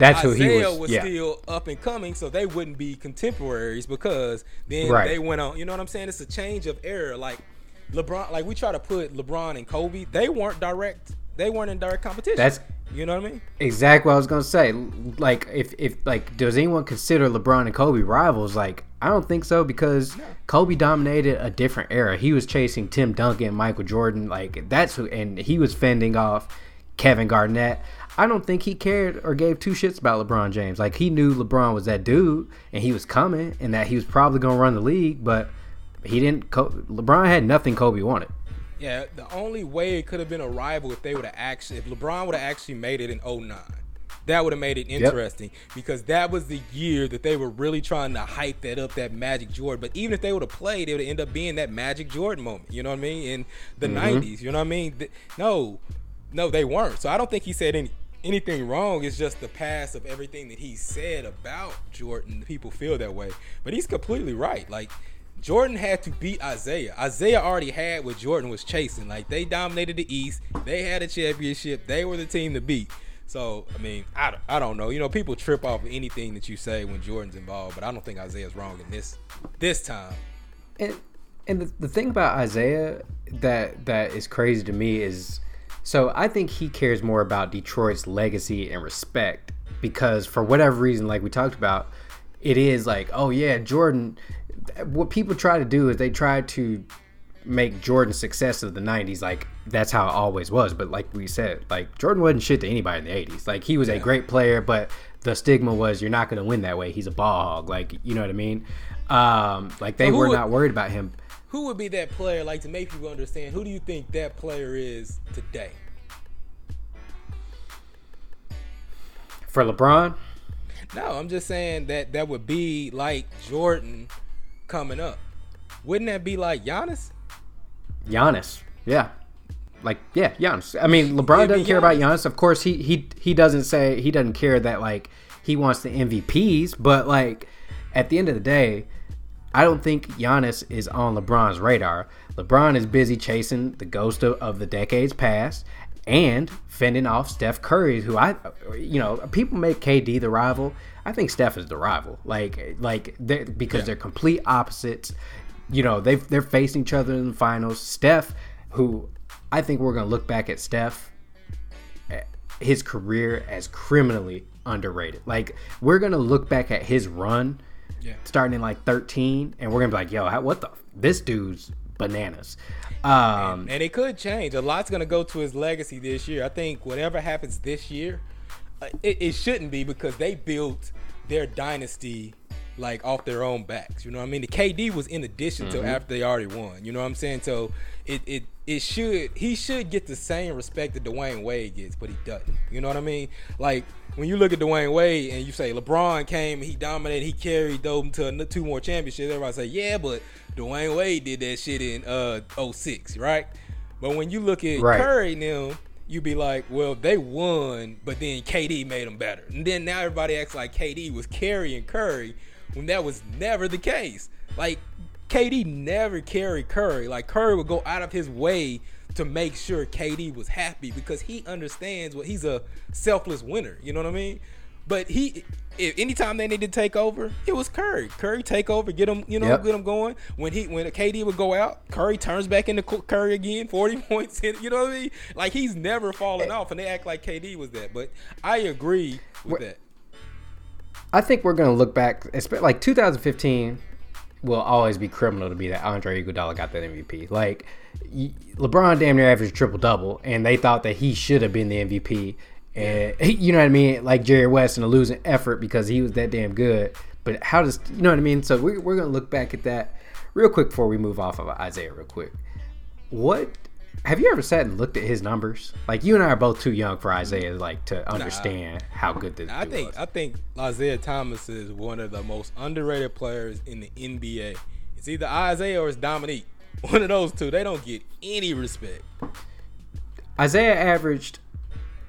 That's Isiah who he was. was yeah. still up and coming, so they wouldn't be contemporaries because then right. they went on. You know what I'm saying? It's a change of era. Like LeBron, like we try to put LeBron and Kobe, they weren't direct. They weren't in direct competition. That's you know what I mean? Exactly what I was gonna say. Like, if if like, does anyone consider LeBron and Kobe rivals? Like, I don't think so because no. Kobe dominated a different era. He was chasing Tim Duncan, Michael Jordan. Like, that's who, and he was fending off Kevin Garnett. I don't think he cared or gave two shits about LeBron James. Like he knew LeBron was that dude and he was coming and that he was probably going to run the league, but he didn't. LeBron had nothing Kobe wanted. Yeah, the only way it could have been a rival if they would have actually, if LeBron would have actually made it in 09. That would have made it interesting yep. because that was the year that they were really trying to hype that up, that Magic Jordan. But even if they would have played, it would end up being that Magic Jordan moment. You know what I mean? In the mm-hmm. 90s. You know what I mean? No, no, they weren't. So I don't think he said any anything wrong. It's just the past of everything that he said about Jordan. People feel that way, but he's completely right. Like Jordan had to beat Isiah. Isiah already had what Jordan was chasing. Like they dominated the East. They had a championship. They were the team to beat. So I mean, I, don't, I don't know. You know, people trip off of anything that you say when Jordan's involved, but I don't think Isiah's wrong in this this time. And and the, the thing about Isiah that that is crazy to me is so I think he cares more about Detroit's legacy and respect because for whatever reason, like we talked about, it is like, oh yeah, Jordan. What people try to do is they try to make Jordan's success of the 90s like that's how it always was. But like we said, like Jordan wasn't shit to anybody in the 80s. Like he was yeah. a great player, but the stigma was you're not going to win that way. He's a ball hog. Like, you know what I mean? Um, like they were would, not worried about him. Who would be that player? Like to make people understand, who do you think that player is today? For LeBron? No, I'm just saying that that would be like Jordan coming up. Wouldn't that be like Giannis? Giannis, yeah, like yeah, Giannis. I mean, LeBron doesn't care about Giannis. Of course, he he he doesn't say he doesn't care that like he wants the MVPs, but like at the end of the day, I don't think Giannis is on LeBron's radar. LeBron is busy chasing the ghost of, of the decades past and fending off Steph Curry, who I, you know, people make KD the rival. I think Steph is the rival. Like, like they're, because yeah. they're complete opposites. You know, they they're facing each other in the finals. Steph, who I think we're gonna look back at Steph, eh, his career as criminally underrated. Like, we're gonna look back at his run yeah. starting in like 13, and we're gonna be like, yo, what the? This dude's bananas. Um, and, and, it could change. A lot's gonna go to his legacy this year. I think whatever happens this year, uh, it, it shouldn't be because they built their dynasty like off their own backs. You know what I mean? The KD was in addition mm-hmm. to after they already won. You know what I'm saying? So it it it should he should get the same respect that Dwyane Wade gets, but he doesn't. You know what I mean? Like when you look at Dwyane Wade and you say LeBron came, he dominated, he carried them to two more championships. Everybody say, yeah, but Dwyane Wade did that shit in uh 06, right? But when you look at right. Curry now, you'd be like, well, they won, but then KD made them better. And then now everybody acts like KD was carrying Curry when that was never the case. Like KD never carried Curry. Like Curry would go out of his way to make sure KD was happy because he understands what he's a selfless winner. You know what I mean? But he, if anytime they needed to take over, it was Curry. Curry take over, get him, you know, yep. get him going. When he, when KD would go out, Curry turns back into Curry again, forty points. In, you know what I mean? Like he's never fallen eh. off, and they act like KD was that. But I agree with that. I think we're gonna look back, like 2015 will always be criminal to be that Andre Iguodala got that MVP. Like LeBron damn near averaged triple double, and they thought that he should have been the MVP. And you know what I mean, like Jerry West in a losing effort because he was that damn good. But how does you know what I mean? So we're, we're gonna look back at that real quick before we move off of Isiah real quick. What have you ever sat and looked at his numbers? Like you and I are both too young for Isiah, like to understand nah, how good this. I think was. I think Isiah Thomas is one of the most underrated players in the NBA. It's either Isiah or it's Dominique. One of those two. They don't get any respect. Isiah averaged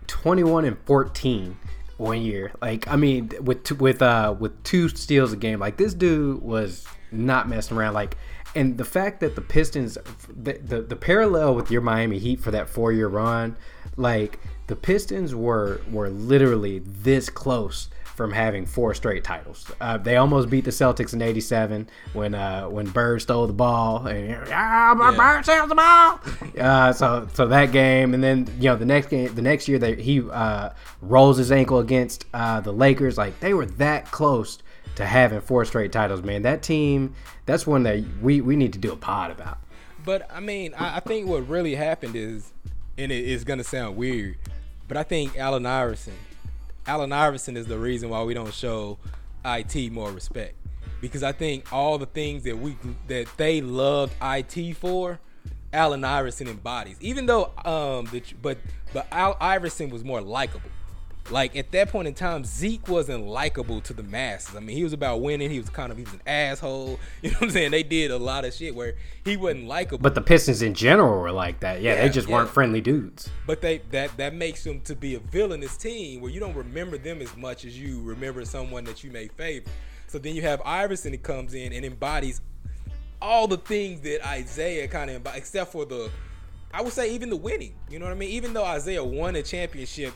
twenty one and fourteen one year. Like I mean, with two, with uh with two steals a game. Like this dude was not messing around. Like and the fact that the Pistons, the, the, the parallel with your Miami Heat for that four year run, like the Pistons were were literally this close from having four straight titles. Uh, they almost beat the Celtics in '87 when uh, when Bird stole the ball and ah, yeah. Bird steals the ball. Uh, so so that game, and then you know the next game, the next year that he uh, rolls his ankle against uh, the Lakers, like they were that close to having four straight titles, man. That team, that's one that we, we need to do a pod about. But I mean, I, I think what really happened is, and it is gonna sound weird, but I think Allen Iverson, Allen Iverson is the reason why we don't show it more respect because I think all the things that we that they loved it for, Allen Iverson embodies. Even though um, the, but but Al Iverson was more likable. Like at that point in time, Zeke wasn't likable to the masses. I mean, he was about winning. He was kind of he was an asshole. You know what I'm saying? They did a lot of shit where he wasn't likable. But the Pistons in general were like that. Yeah, yeah they just yeah. weren't friendly dudes. But they that that makes them to be a villainous team where you don't remember them as much as you remember someone that you may favor. So then you have Iverson that comes in and embodies all the things that Isiah kind of embodies, except for the I would say even the winning. You know what I mean? Even though Isiah won a championship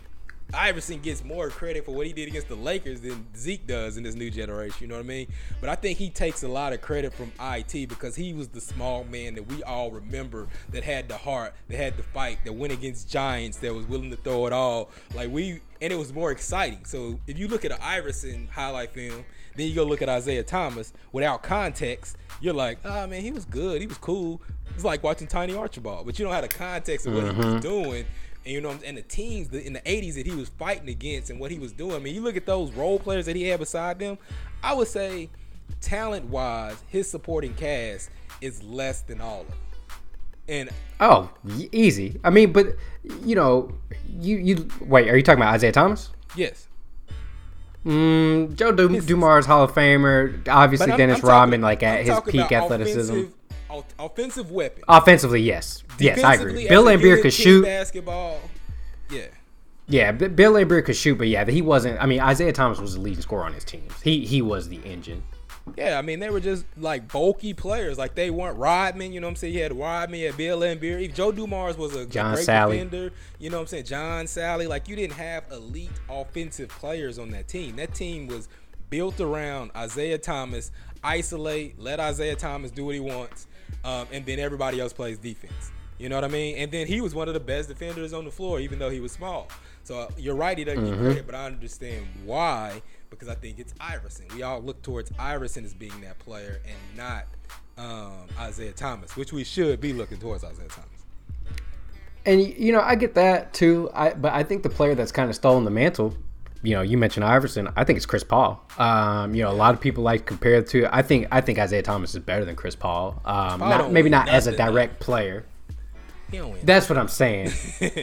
Iverson gets more credit for what he did against the Lakers than Zeke does in this new generation. You know what I mean? But I think he takes a lot of credit from IT because he was the small man that we all remember that had the heart, that had the fight, that went against giants, that was willing to throw it all. Like we, and it was more exciting. So if you look at an Iverson highlight film, then you go look at Isiah Thomas without context, you're like, oh man, he was good, he was cool. It's like watching Tiny Archibald, but you don't have the context of what mm-hmm. he was mm-hmm. doing and you know, and the teams in the '80s that he was fighting against and what he was doing. I mean, you look at those role players that he had beside them. I would say, talent-wise, his supporting cast is less than all of them. And oh, easy. I mean, but you know, you you wait. Are you talking about Isiah Thomas? Yes. Mm, Joe du- Dumars Hall of Famer. Obviously, Dennis I'm Rodman, like at I'm his peak athleticism. Offensive, weapon. Offensively, yes, yes, I agree. Bill Laimbeer could shoot basketball. Yeah. Yeah, Bill Laimbeer could shoot, but yeah, he wasn't. I mean, Isiah Thomas was the leading scorer on his team. He he was the engine. Yeah, I mean they were just like bulky players. Like they weren't Rodman. You know what I'm saying? He had Rodman, you had Bill. If Joe Dumars was a, John great Salley. defender, you know what I'm saying? John Salley. Like you didn't have elite offensive players on that team. That team was built around Isiah Thomas. Isolate, let Isiah Thomas do what he wants, um, and then everybody else plays defense. You know what I mean? And then he was one of the best defenders on the floor, even though he was small. So uh, you're right, he doesn't mm-hmm. get credit, but I understand why because I think it's Iverson. We all look towards Iverson as being that player and not um, Isiah Thomas, which we should be looking towards Isiah Thomas. And you know, I get that too. I but I think the player that's kind of stolen the mantle. You know, you mentioned Iverson. I think it's Chris Paul. Um, you know, a lot of people like compare it to. I think I think Isiah Thomas is better than Chris Paul. Um, Paul not, maybe not as a direct player. That's what I'm saying.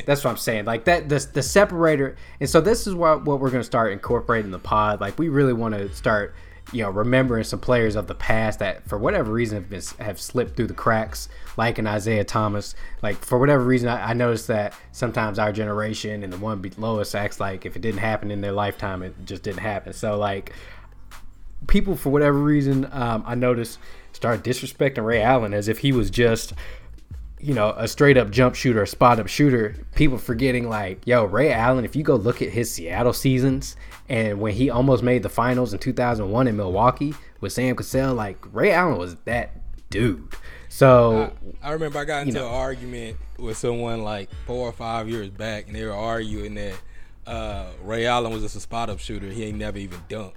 That's what I'm saying. Like that, the the separator, and so this is what what we're gonna start incorporating the pod. Like we really want to start, you know, remembering some players of the past that for whatever reason have been have slipped through the cracks, like an Isiah Thomas. Like for whatever reason, I, I noticed that sometimes our generation and the one below us acts like if it didn't happen in their lifetime, it just didn't happen. So like people for whatever reason, um, I noticed start disrespecting Ray Allen as if he was just you know, a straight up jump shooter, a spot up shooter, people forgetting like, yo, Ray Allen, if you go look at his Seattle seasons and when he almost made the finals in 2001 in Milwaukee with Sam Cassell, like Ray Allen was that dude. So I, I remember I got into know, an argument with someone like four or five years back, and they were arguing that uh, Ray Allen was just a spot up shooter. He ain't never even dunked.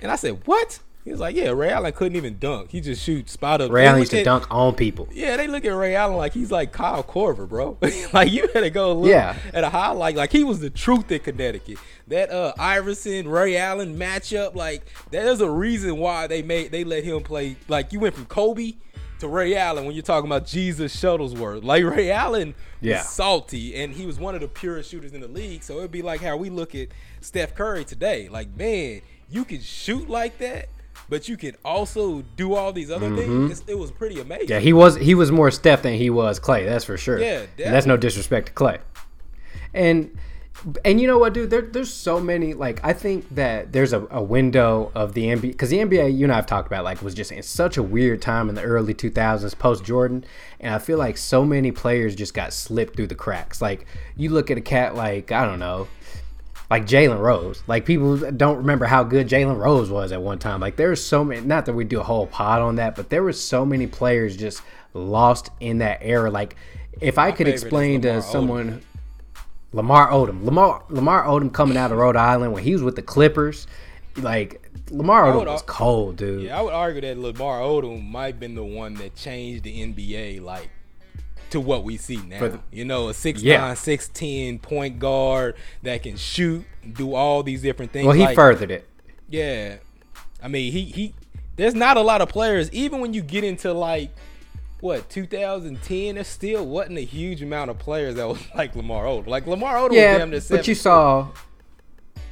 And I said, what? He was like, yeah, Ray Allen couldn't even dunk. He just shoot spot up. Ray Allen used to dunk on people. Yeah, they look at Ray Allen like he's like Kyle Korver, bro. like you had to go look yeah. at a highlight. Like he was the truth in Connecticut. That uh Iverson Ray Allen matchup, like there's a reason why they made they let him play. Like you went from Kobe to Ray Allen when you're talking about Jesus Shuttlesworth. Like Ray Allen yeah. was salty and he was one of the purest shooters in the league. So it'd be like how we look at Steph Curry today. Like, man, you can shoot like that but you can also do all these other mm-hmm. things. it was pretty amazing. Yeah, he was he was more Steph than he was Clay. That's for sure. Yeah, and that's no disrespect to Clay. And and you know what, dude? There, there's so many. Like, I think that there's a, a window of the NBA because the NBA, you and I've talked about, like, was just in such a weird time in the early 2000s post Jordan, and I feel like so many players just got slipped through the cracks. Like, you look at a cat like I don't know, like Jalen Rose. Like people don't remember how good Jalen Rose was at one time. Like there's so many. Not that we do a whole pod on that, but there were so many players just lost in that era. Like if I could explain to someone. Odom. Lamar Odom, Lamar Lamar Odom coming out of Rhode Island when he was with the Clippers, like Lamar Odom was cold, dude. Yeah, I would argue that Lamar Odom might have been the one that changed the NBA like to what we see now. The, you know, a 6'9", yeah. 6'10", point guard that can shoot, do all these different things. Well, he like, furthered it. Yeah. I mean, he he there's not a lot of players even when you get into like what 2010 there still wasn't a huge amount of players that was like Lamar Odom. Like Lamar Odom yeah, was damn But you saw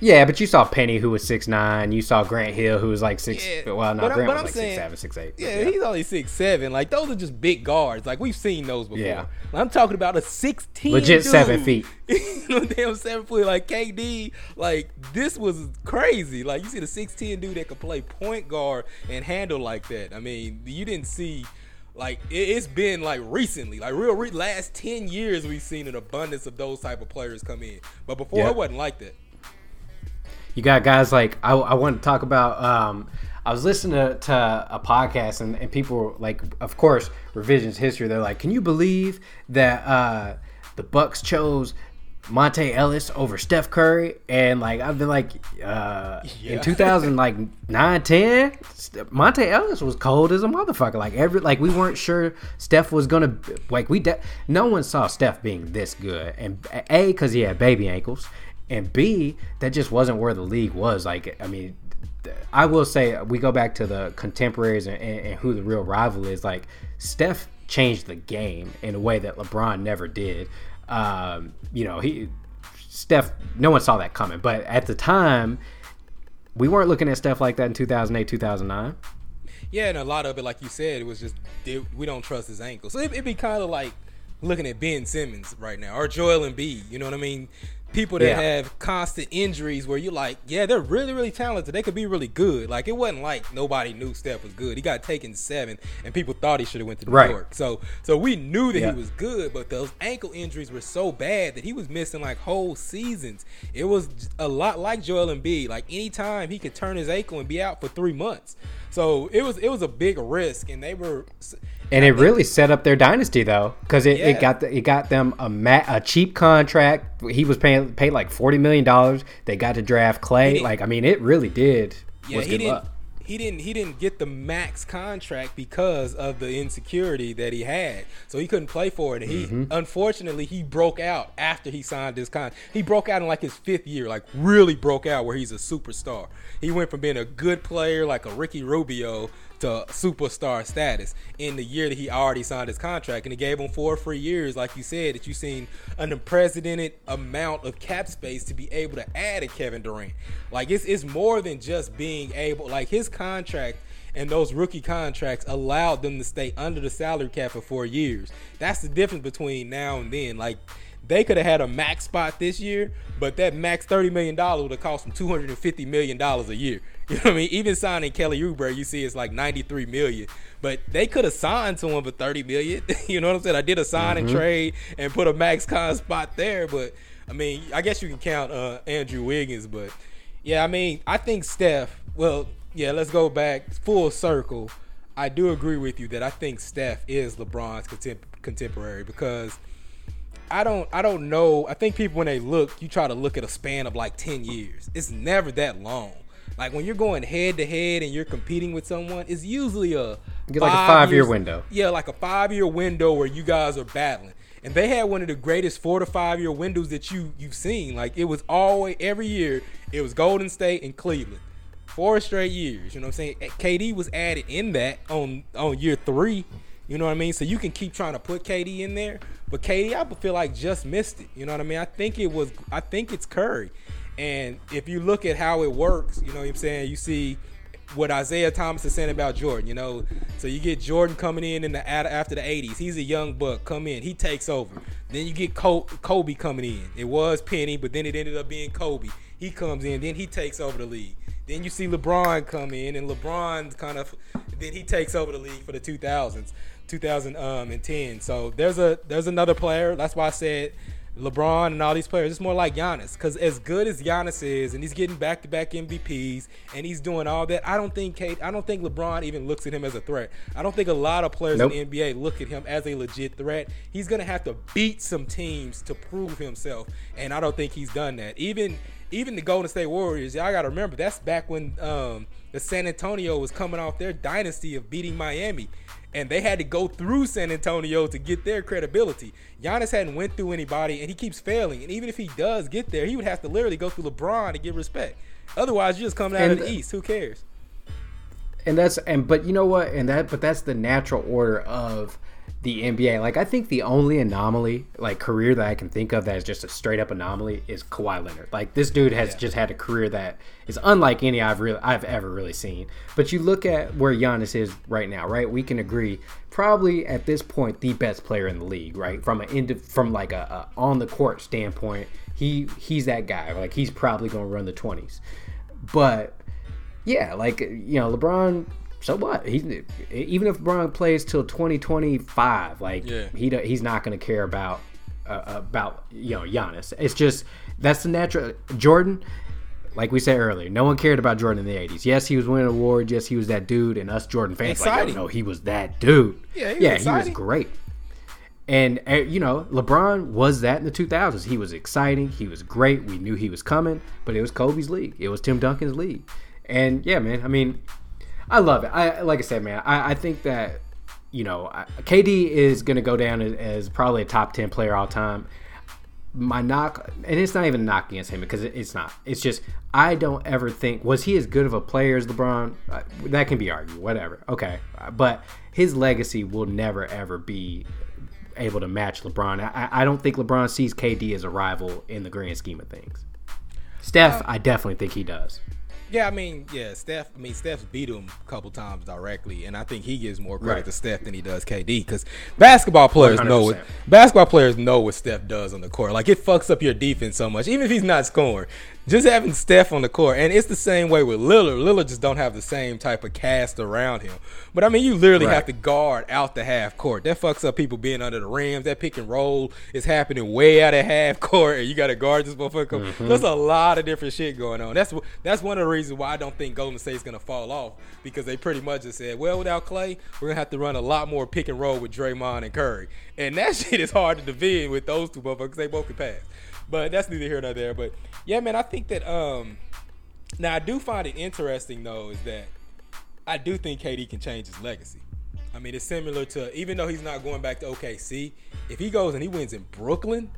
yeah, but you saw Penny who was six nine. You saw Grant Hill who was like six. Yeah, well, no, but, Grant but was I'm like saying, six seven, six eight. Yeah, yeah, he's only six seven. Like those are just big guards. Like we've seen those before. Yeah. I'm talking about a sixteen. Legit dude. seven feet. damn seven foot. Like KD. Like this was crazy. Like you see the sixteen dude that could play point guard and handle like that. I mean, you didn't see like it's been like recently, like real re- last ten years, we've seen an abundance of those type of players come in. But before yep. it wasn't like that. You got guys like I, I want to talk about. Um, I was listening to, to a podcast and, and people like, of course, revisions history. They're like, can you believe that uh, the Bucks chose Monta Ellis over Steph Curry, and like I've been like uh, yeah. in 2000 like 9 10 Monta Ellis was cold as a motherfucker like every like we weren't sure Steph was gonna like we de- no one saw Steph being this good and a cuz he had baby ankles and B, that just wasn't where the league was. Like, I mean, I will say we go back to the contemporaries and, and, and, who the real rival is. Like Steph changed the game in a way that LeBron never did. Um, you know, he Steph. No one saw that coming, but at the time, we weren't looking at Steph like that in 2008, 2009. Yeah, and a lot of it, like you said, it was just it, we don't trust his ankle. So it, would be kind of like looking at Ben Simmons right now or Joel Embiid. You know what I mean? People that yeah. have constant injuries where you're like, yeah, they're really, really talented. They could be really good. Like it wasn't like nobody knew Steph was good. He got taken seven, and people thought he should have went to New right. York. So, so we knew that yeah. he was good, but those ankle injuries were so bad that he was missing like whole seasons. It was a lot like Joel Embiid. Like anytime he could turn his ankle and be out for three months. So it was it was a big risk, and they were and it really set up their dynasty though, because it, yeah. it got the, it got them a ma- a cheap contract. He was paying paid like forty million dollars. They got to draft Clay. Like I mean, it really did. Yeah, he didn't. Luck. He didn't. He didn't get the max contract because of the insecurity that he had. So he couldn't play for it. And he, mm-hmm. unfortunately, he broke out after he signed this contract. He broke out in like his fifth year, like really broke out where he's a superstar. He went from being a good player like a Ricky Rubio to superstar status in the year that he already signed his contract. And he gave him four free years, like you said, that you've seen an unprecedented amount of cap space to be able to add a Kevin Durant. Like it's it's more than just being able like his contract and those rookie contracts allowed them to stay under the salary cap for four years. That's the difference between now and then. Like they could have had a max spot this year, but that max thirty million dollars would have cost them two hundred and fifty million dollars a year. You know what I mean? Even signing Kelly Oubre, you see it's like 93 million. But they could have signed to him for 30 million. you know what I'm saying? I did a sign mm-hmm. and trade and put a max con spot there. But I mean, I guess you can count uh, Andrew Wiggins. But yeah, I mean, I think Steph, well, yeah, let's go back full circle. I do agree with you that I think Steph is LeBron's contem- contemporary because I don't I don't know. I think people when they look, you try to look at a span of like 10 years. It's never that long. Like when you're going head to head and you're competing with someone, it's usually a like a five year window. Yeah, like a five year window where you guys are battling. And they had one of the greatest four to five year windows that you you've seen. Like it was always every year it was Golden State and Cleveland. Four straight years. You know what I'm saying? KD was added in that on on year three. You know what I mean? So you can keep trying to put KD in there, but KD I feel like just missed it. You know what I mean? I think it was I think it's Curry. And if you look at how it works, you know what I'm saying? You see what Isiah Thomas is saying about Jordan, you know. So you get Jordan coming in in the after the 80s. He's a young buck, come in, he takes over. Then you get Kobe coming in. It was Penny, but then it ended up being Kobe. He comes in, then he takes over the league. Then you see LeBron come in, and LeBron kind of then he takes over the league for the 2000s, 2010. Um, so there's a there's another player. That's why I said LeBron and all these players. It's more like Giannis because as good as Giannis is, and he's getting back-to-back MVPs, and he's doing all that. I don't think Kate. I don't think LeBron even looks at him as a threat. I don't think a lot of players nope. in the NBA look at him as a legit threat. He's gonna have to beat some teams to prove himself, and I don't think he's done that. Even even the Golden State Warriors, y'all gotta remember that's back when um, the San Antonio was coming off their dynasty of beating Miami and they had to go through San Antonio to get their credibility. Giannis hadn't went through anybody, and he keeps failing. And even if he does get there, he would have to literally go through LeBron to get respect. Otherwise, you're just coming out and, of the East. Who cares? And that's and but you know what? And that but that's the natural order of the NBA. Like I think the only anomaly, like career that I can think of that is just a straight up anomaly is Kawhi Leonard. Like this dude has yeah. just had a career that is unlike any I've really I've ever really seen. But you look at where Giannis is right now, right? We can agree probably at this point the best player in the league, right? From an end from like a, a on the court standpoint, he he's that guy. Like he's probably going to run the 20s. But yeah, like you know, LeBron so what? He's even if LeBron plays till 2025, like yeah. he he's not going to care about uh, about you know Giannis. It's just that's the natural Jordan. Like we said earlier, no one cared about Jordan in the '80s. Yes, he was winning awards. Yes, he was that dude, and us Jordan fans exciting. like, no, he was that dude. Yeah, he yeah, he was great. And uh, you know, LeBron was that in the 2000s. He was exciting. He was great. We knew he was coming, but it was Kobe's league. It was Tim Duncan's league. And yeah, man. I mean, I love it. I like I said, man. I, I think that you know KD is going to go down as, as, probably a top ten player all time. my knock, and it's not even a knock against him because it's not. It's just I don't ever think was he as good of a player as LeBron. Uh, that can be argued, whatever. Okay, but his legacy will never ever be able to match LeBron. I, I don't think LeBron sees KD as a rival in the grand scheme of things. Steph, uh, I definitely think he does. Yeah, I mean, yeah, Steph. I mean, Steph's beat him a couple times directly, and I think he gives more credit right. to Steph than he does KD because basketball players 100%. know what basketball players know what Steph does on the court. Like it fucks up your defense so much, even if he's not scoring just having Steph on the court, and it's the same way with Lillard. Lillard just don't have the same type of cast around him. But I mean, you literally right. have to guard out the half court. That fucks up people being under the rims. That pick and roll is happening way out of half court, and you got to guard this motherfucker. Mm-hmm. There's a lot of different shit going on. That's that's one of the reasons why I don't think Golden State's gonna fall off because they pretty much just said, well, without Clay, we're gonna have to run a lot more pick and roll with Draymond and Curry, and that shit is hard to defend with those two motherfuckers. They both can pass. But that's neither here nor there. But yeah, man, I think that um now I do find it interesting though is that I do think KD can change his legacy. I mean, it's similar to even though he's not going back to OKC, if he goes and he wins in Brooklyn,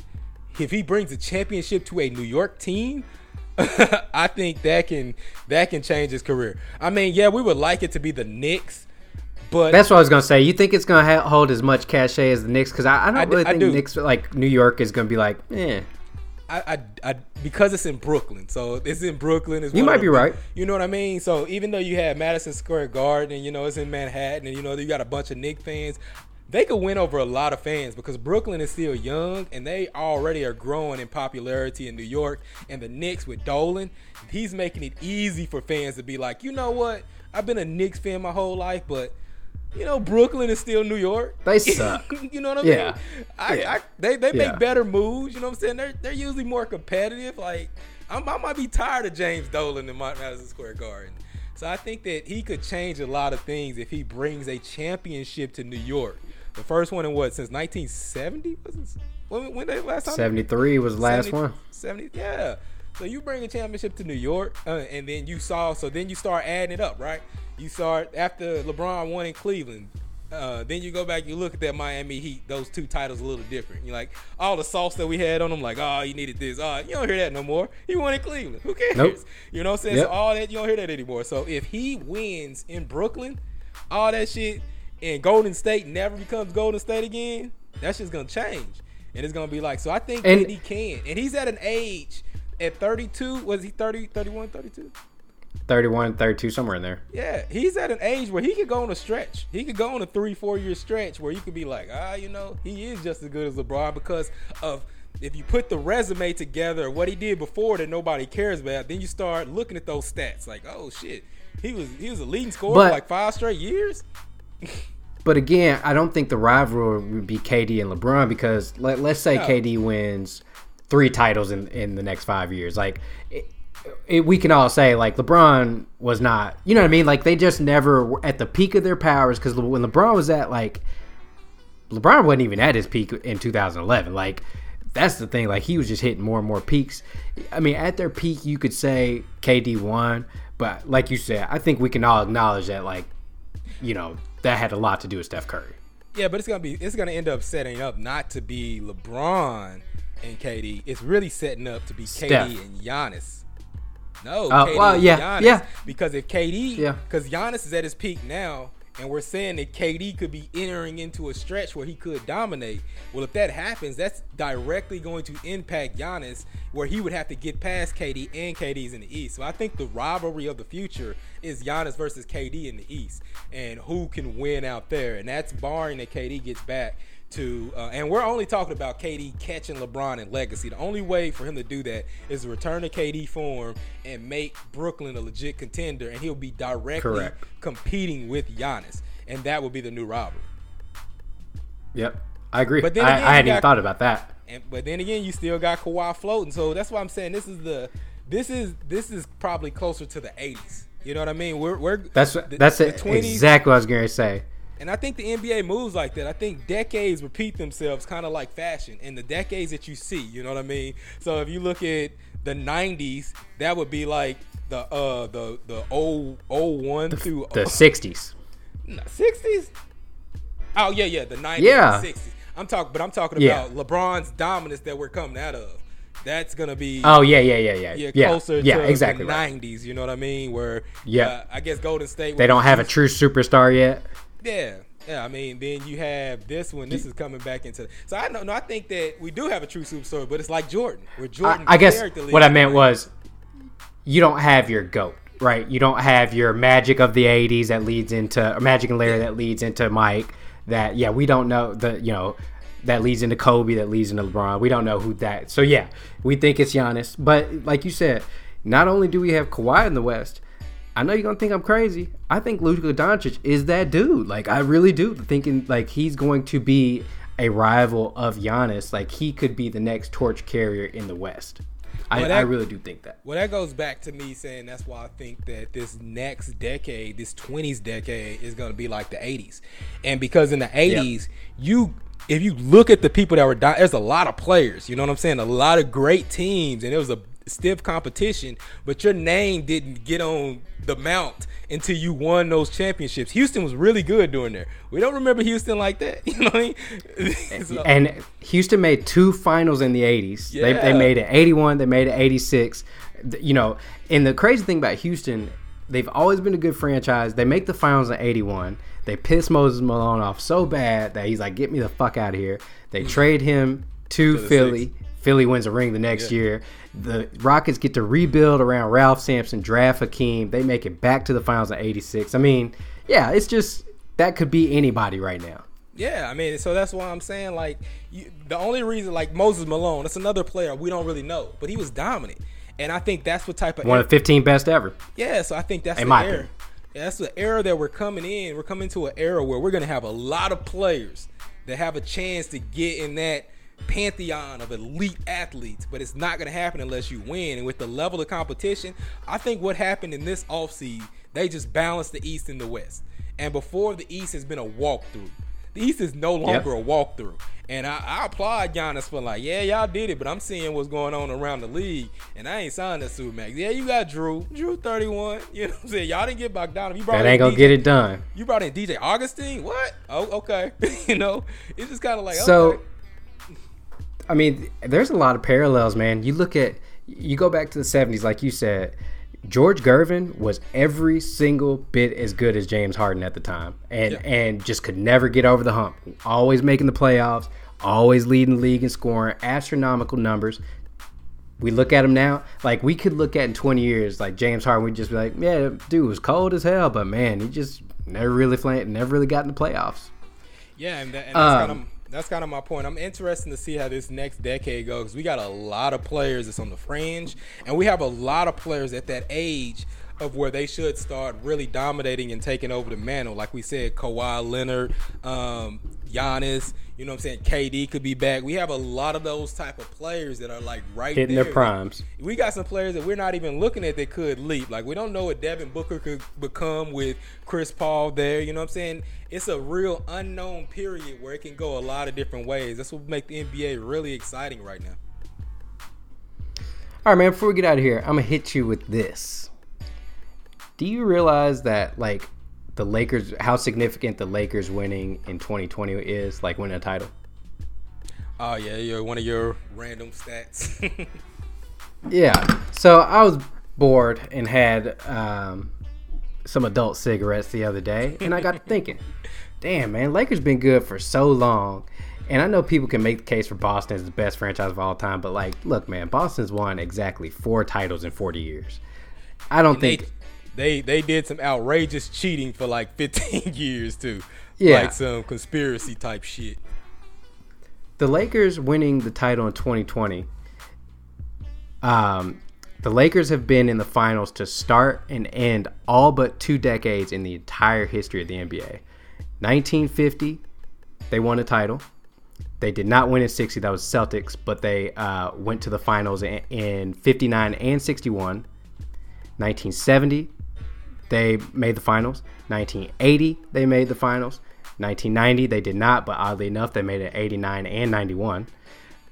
if he brings a championship to a New York team, I think that can that can change his career. I mean, yeah, we would like it to be the Knicks, but that's what I was gonna say. You think it's gonna ha- hold as much cachet as the Knicks? Because I, I, don't I really think do. Knicks like New York is gonna be like, eh. I, I, I, because it's in Brooklyn, so it's in Brooklyn. It's you might be right. You know what I mean? So even though you have Madison Square Garden, and you know it's in Manhattan, and you know you got a bunch of Knick fans, they could win over a lot of fans because Brooklyn is still young and they already are growing in popularity in New York. And the Knicks with Dolan, he's making it easy for fans to be like, you know what? I've been a Knicks fan my whole life, but you know, Brooklyn is still New York. They suck. you know what I yeah. mean? I, yeah. I, they they make yeah. better moves. You know what I'm saying? They're they're usually more competitive. Like I'm, i might be tired of James Dolan in Madison Square Garden. So I think that he could change a lot of things if he brings a championship to New York. The first one in what since 1970 was it? When, when they last time? 73 was the last 70, one. 70 yeah. So you bring a championship to New York, uh, and then you saw. So then you start adding it up, right? You start after LeBron won in Cleveland. Uh, then you go back, you look at that Miami Heat. Those two titles a little different. You're like all the sauce that we had on them, like oh, you needed this. Oh, you don't hear that no more. He won in Cleveland. Who cares? Nope. You know what I'm saying? Yep. So all that you don't hear that anymore. So if he wins in Brooklyn, all that shit, and Golden State never becomes Golden State again, that's just gonna change, and it's gonna be like. So I think and, that he can, and he's at an age at 32. Was he 30, 31, 32? 31, 32, somewhere in there. Yeah, he's at an age where he could go on a stretch. He could go on a three, four year stretch where you could be like, ah, you know, he is just as good as LeBron because of if you put the resume together, what he did before that nobody cares about, then you start looking at those stats like, oh shit, he was he was a leading scorer but, for like five straight years. but again, I don't think the rivalry would be KD and LeBron because let, let's say no. KD wins three titles in in the next five years, like. It, it, we can all say like LeBron was not, you know what I mean? Like they just never were at the peak of their powers because when LeBron was at like, LeBron wasn't even at his peak in 2011. Like that's the thing. Like he was just hitting more and more peaks. I mean, at their peak, you could say KD won, but like you said, I think we can all acknowledge that like, you know, that had a lot to do with Steph Curry. Yeah, but it's gonna be it's gonna end up setting up not to be LeBron and KD. It's really setting up to be Steph. KD and Giannis. No, uh, KD well, yeah, Giannis. yeah. Because if KD, yeah, because Giannis is at his peak now, and we're saying that KD could be entering into a stretch where he could dominate. Well, if that happens, that's directly going to impact Giannis, where he would have to get past KD, and KD's in the East. So I think the rivalry of the future is Giannis versus KD in the East, and who can win out there, and that's barring that KD gets back to, uh, and we're only talking about KD catching LeBron and legacy. The only way for him to do that is to return to KD form and make Brooklyn a legit contender, and he'll be directly Correct. competing with Giannis, and that will be the new rivalry. Yep, I agree. But then again, I, I hadn't got, even thought about that. And, but then again, you still got Kawhi floating, so that's why I'm saying this is the this is this is probably closer to the 80s. You know what I mean? We're we're that's the, that's the 20s, exactly what I was to say. And I think the NBA moves like that. I think decades repeat themselves kind of like fashion in the decades that you see, you know what I mean? So if you look at the 90s, that would be like the uh the the old old one the, through the 60s. No, 60s? Oh yeah, yeah, the 90s yeah. 60s. I'm talking, but I'm talking Yeah. about LeBron's dominance that we're coming out of. That's gonna be Oh yeah, yeah, yeah, yeah, yeah, yeah, closer yeah, to exactly the right. '90s. You know what I mean? Where Yeah. uh, I guess Golden State. They don't have a true superstar yet. Yeah, yeah. I mean, then you have this one. This is coming back into. So I know. No, I think that we do have a true superstar, but it's like Jordan. Where Jordan. I guess what I meant was you don't have your goat, right? You don't have your magic of the '80s that leads into or Magic and Larry that leads into Mike. That yeah, we don't know the you know that leads into Kobe, that leads into LeBron. We don't know who that. So yeah, we think it's Giannis, but like you said, not only do we have Kawhi in the West. I know you're gonna think I'm crazy. I think Luka Doncic is that dude. Like I really do. Thinking like he's going to be a rival of Giannis. Like he could be the next torch carrier in the West. I, Well, I really do think that. Well, that goes back to me saying that's why I think that this next decade, this 20s decade, is going to be like the 80s. And because in the 80s, you if you look at the people that were dying, there's a lot of players. You know what I'm saying? A lot of great teams, and it was a stiff competition. But your name didn't get on the mount until you won those championships. Houston was really good during there. We don't remember Houston like that. You know what I mean? So- And Houston made two finals in the 80s. They, they made it 81, they made it 86. You know, and the crazy thing about Houston, they've always been a good franchise. They make the finals in 81. They piss Moses Malone off so bad that he's like, get me the fuck out of here. They mm-hmm. trade him to, the Philly. Philly wins a ring the next year. The Rockets get to rebuild around Ralph Sampson, draft Hakeem. They make it back to the finals in 86. I mean, yeah, it's just that could be anybody right now. Yeah, I mean, so that's why I'm saying like you, the only reason like Moses Malone, that's another player we don't really know, but he was dominant, and I think that's what type of One of the 15 best ever. yeah. So I think that's In the my era. Yeah, that's the era that we're coming in. We're coming to an era where we're gonna have a lot of players that have a chance to get in that pantheon of elite athletes, but it's not gonna happen unless you win. And with the level of competition, I think what happened in this offseason, they just balanced the East and the West. And before the East has been a walkthrough. The East is no longer a walkthrough. And I, I applaud Giannis for like, yeah, y'all did it, but I'm seeing what's going on around the league, and I ain't signed that Supermax. Yeah, you got Jrue, Jrue 31. You know what I'm saying? Y'all didn't get Bogdanov. You brought That ain't gonna DJ get it done. You brought in DJ Augustin. What? Oh, okay. you know, it's just kind of like So, okay. I mean, there's a lot of parallels, man. You look at, you go back to the 70s, like you said, George Gervin was every single bit as good as James Harden at the time, and Yeah. and just could never get over the hump. Always making the playoffs, always leading the league in scoring, astronomical numbers. We look at him now, like we could look at in 20 years, like James Harden, we'd just be like, yeah, dude was cold as hell, but man, he just never really played, never really got in the playoffs. Yeah, and, that, and that's kind Um, of that's kind of my point. I'm interested to see how this next decade goes. We got a lot of players that's on the fringe, and we have a lot of players at that age of where they should start really dominating and taking over the mantle. Like we said, Kawhi Leonard, um, Giannis. You know what I'm saying? KD could be back. We have a lot of those type of players that are like right Hitting there. their primes. We got some players that we're not even looking at that could leap. Like we don't know what Devin Booker could become with Chris Paul there. You know what I'm saying? It's a real unknown period where it can go a lot of different ways. That's what make the NBA really exciting right now. All right, man. Before we get out of here, I'm gonna hit you with this. Do you realize that like the Lakers, how significant the Lakers winning in 2020 is, like winning a title? Oh yeah, you're one of your random stats. Yeah. So I was bored and had um, some adult cigarettes the other day, and I got to thinking, damn, man, Lakers been good for so long. And I know people can make the case for Boston as the best franchise of all time, but like, look, man, Boston's won exactly four titles in 40 years. I don't they, think. They they did some outrageous cheating for like 15 years too. Yeah. like some conspiracy type shit. the Lakers winning the title in 2020, um, the Lakers have been in the finals to start and end all but two decades in the entire history of the NBA. 1950, they won a title. They did not win in 60, that was Celtics, but they uh, went to the finals in, in 59 and 61. 1970, they made the finals. 1980, they made the finals. 1990, they did not, but oddly enough, they made it 89 and 91.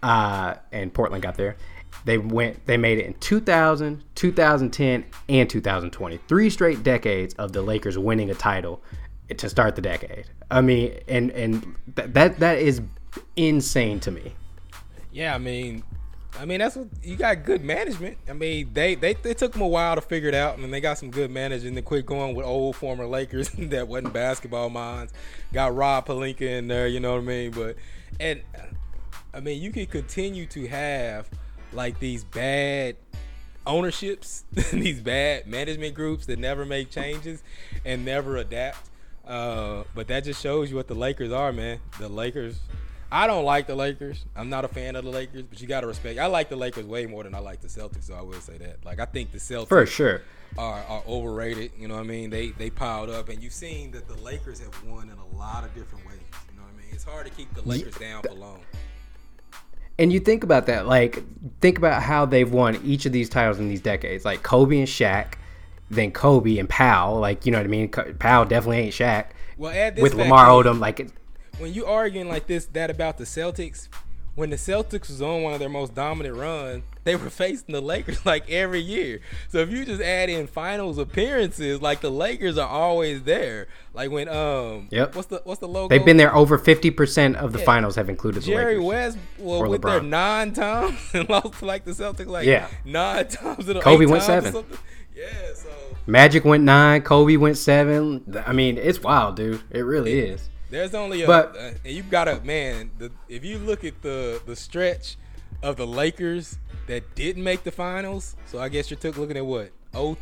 Uh, and Portland got there. They went. They made it in 2000, 2010, and 2020. Three straight decades of the Lakers winning a title to start the decade. I mean, and and th- that that is insane to me. Yeah, I mean, I mean that's what you got good management. I mean they they, they took them a while to figure it out, and then they got some good management. They quit going with old former Lakers that wasn't basketball minds. Got Rob Pelinka in there, you know what I mean? But and I mean you can continue to have like these bad ownerships, these bad management groups that never make changes and never adapt. Uh, but that just shows you what the Lakers are, man. The Lakers I don't like the Lakers. I'm not a fan of the Lakers, but you got to respect. I like the Lakers way more than I like the Celtics, so I will say that. Like I think the Celtics for sure are, are overrated. You know what I mean? They they piled up, and you've seen that the Lakers have won in a lot of different ways. You know what I mean? It's hard to keep the Lakers down for long. And you think about that, like think about how they've won each of these titles in these decades, like Kobe and Shaq, then Kobe and Pau. Like you know what I mean? Pau definitely ain't Shaq. Well, add this with Lamar. Odom, like when you arguing like this that about the Celtics, when the Celtics was on one of their most dominant runs, they were facing the Lakers like every year. So if you just add in finals appearances, like the Lakers are always there. Like when um Yep. what's the what's the logo? they've been there over fifty percent of the Yeah. finals have included the Jerry Lakers. West well, Or with their LeBron. nine times and lost to like the Celtics like Yeah. nine times in a Kobe went seven. Yeah, so Magic went nine, Kobe went seven. I mean, it's wild, dude. It really is. There's only a, But- uh, and you gotta man. The, if you look at the the stretch of the Lakers that didn't make the finals, so I guess you're took looking at what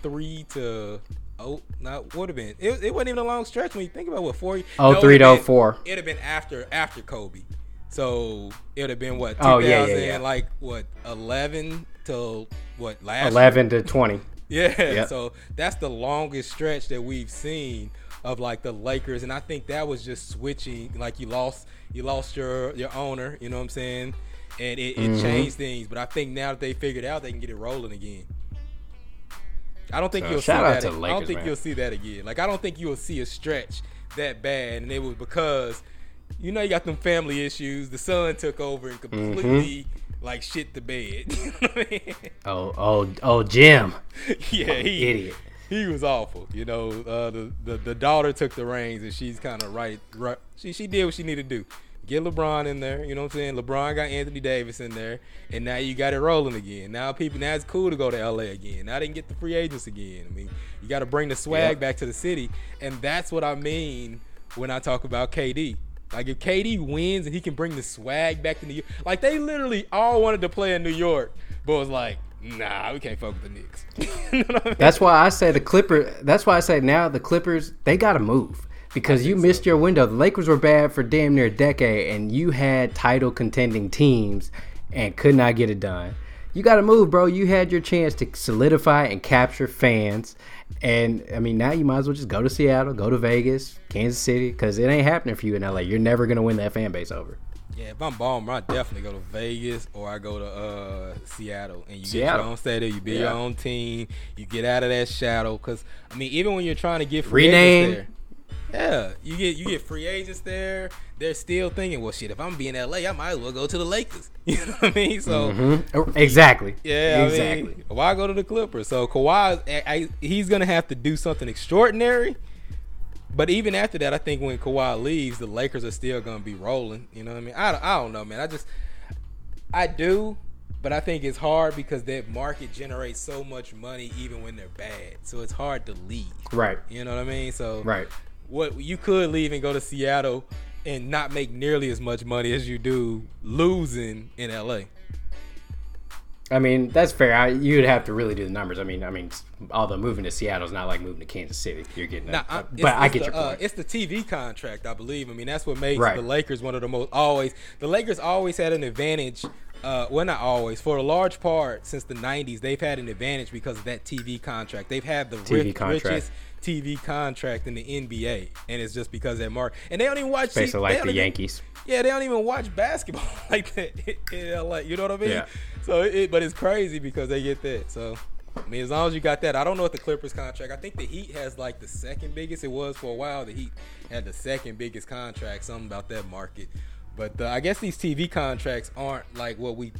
03 to oh not would have been it, it wasn't even a long stretch when you think about what four Oh, no, three to 04. It'd have been after after Kobe, so it would have been what 2000 Oh, yeah, yeah, yeah. like what 11 till what last year? Eleven to twenty. Yeah, Yep. so that's the longest stretch that we've seen of like the Lakers, and I think that was just switching. Like you lost, you lost your your owner. You know what I'm saying? And it, it Mm-hmm. changed things. But I think now that they figured out, they can get it rolling again. I don't think So, you'll see that. the I don't think man. you'll see that again. Like I don't think you'll see a stretch that bad, and it was because you know you got them family issues. The son took over and Mm-hmm. completely like shit the bed. you know I mean? Oh, oh, oh, Jim, yeah, he idiot. He was awful. You know, uh, the, the the daughter took the reins, and she's kind of right, right. She she did what she needed to do. Get LeBron in there. You know what I'm saying? LeBron got Anthony Davis in there, and now you got it rolling again. Now people, now it's cool to go to LA again. Now they can get the free agents again. I mean, you got to bring the swag Yep. back to the city, and that's what I mean when I talk about KD. Like if KD wins and he can bring the swag back to New York, like they literally all wanted to play in New York, but was like, nah, we can't fuck with the Knicks. You know I mean? That's why I say the Clipper. That's why I say now the Clippers they got to move because you missed your window. The Lakers were bad for damn near a decade, and you had title contending teams and could not get it done. You got to move, bro. You had your chance to solidify and capture fans, and I mean now you might as well just go to Seattle, go to Vegas, Kansas City, because it ain't happening for you in LA. You're never gonna win that fan base over. Yeah, if I'm Ballmer, I definitely go to Vegas or I go to uh, Seattle, and you get Seattle. your own stadium, you build your own team, you get out of that shadow. Cause I mean, even when you're trying to get free Rename. agents there, yeah, you get you get free agents there. They're still thinking, well, shit, if I'm being LA, I might as well go to the Lakers. You know what I mean? So. Mhm. Exactly. Yeah, exactly. I mean, why go to the Clippers? So Kawhi, I, I, he's gonna have to do something extraordinary. But even after that, I think when Kawhi leaves, the Lakers are still gonna be rolling. You know what I mean? I, don't- I don't know, man. I just, I do, but I think it's hard because that market generates so much money even when they're bad. So it's hard to leave. right. You know what I mean? So Right. what you could leave and go to Seattle and not make nearly as much money as you do losing in LA. I mean, that's fair. I, you'd have to really do the numbers. I mean, I mean, although moving to Seattle is not like moving to Kansas City. You're getting, Nah, a, I- a- it's- but I it's get the, your uh, point. it's the TV contract, I believe. I mean, that's what makes Right. the Lakers one of the most always. The Lakers always had an advantage. Uh, well, not always. For a large part, since the '90s, they've had an advantage because of that TV contract. They've had the TV rich, contract. richest TV contract in the NBA, and it's just because of that mark. And they don't even watch. Basically, they like the even- Yankees. yeah, they don't even watch basketball like that LA. You know what I mean? Yeah. So, it, but it's crazy because they get that. So, I mean, as long as you got that, I don't know what the Clippers contract. I think the Heat has like the second biggest. It was for a while. The Heat had the second biggest contract. Something about that market. But uh, I guess these TV contracts aren't like what we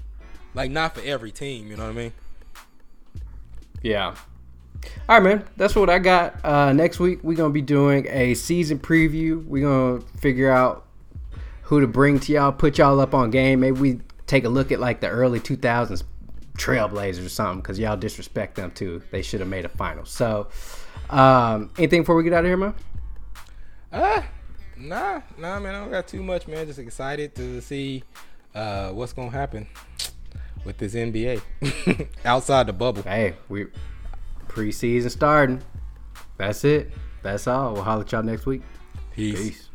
like. Not for every team. You know what I mean? Yeah. All right, man. That's what I got. Uh, next week we're gonna be doing a season preview. We're gonna figure out who to bring to y'all, put y'all up on game. Maybe we take a look at like the early 2000s Trailblazers or something because y'all disrespect them too. They should have made a final. So, um, anything before we get out of here, man? Uh, nah, nah, man. I don't got too much, man. Just excited to see uh, what's gonna happen with this NBA outside the bubble. Hey, we preseason starting. That's it. That's all. We'll holler at y'all next week. Peace. Peace.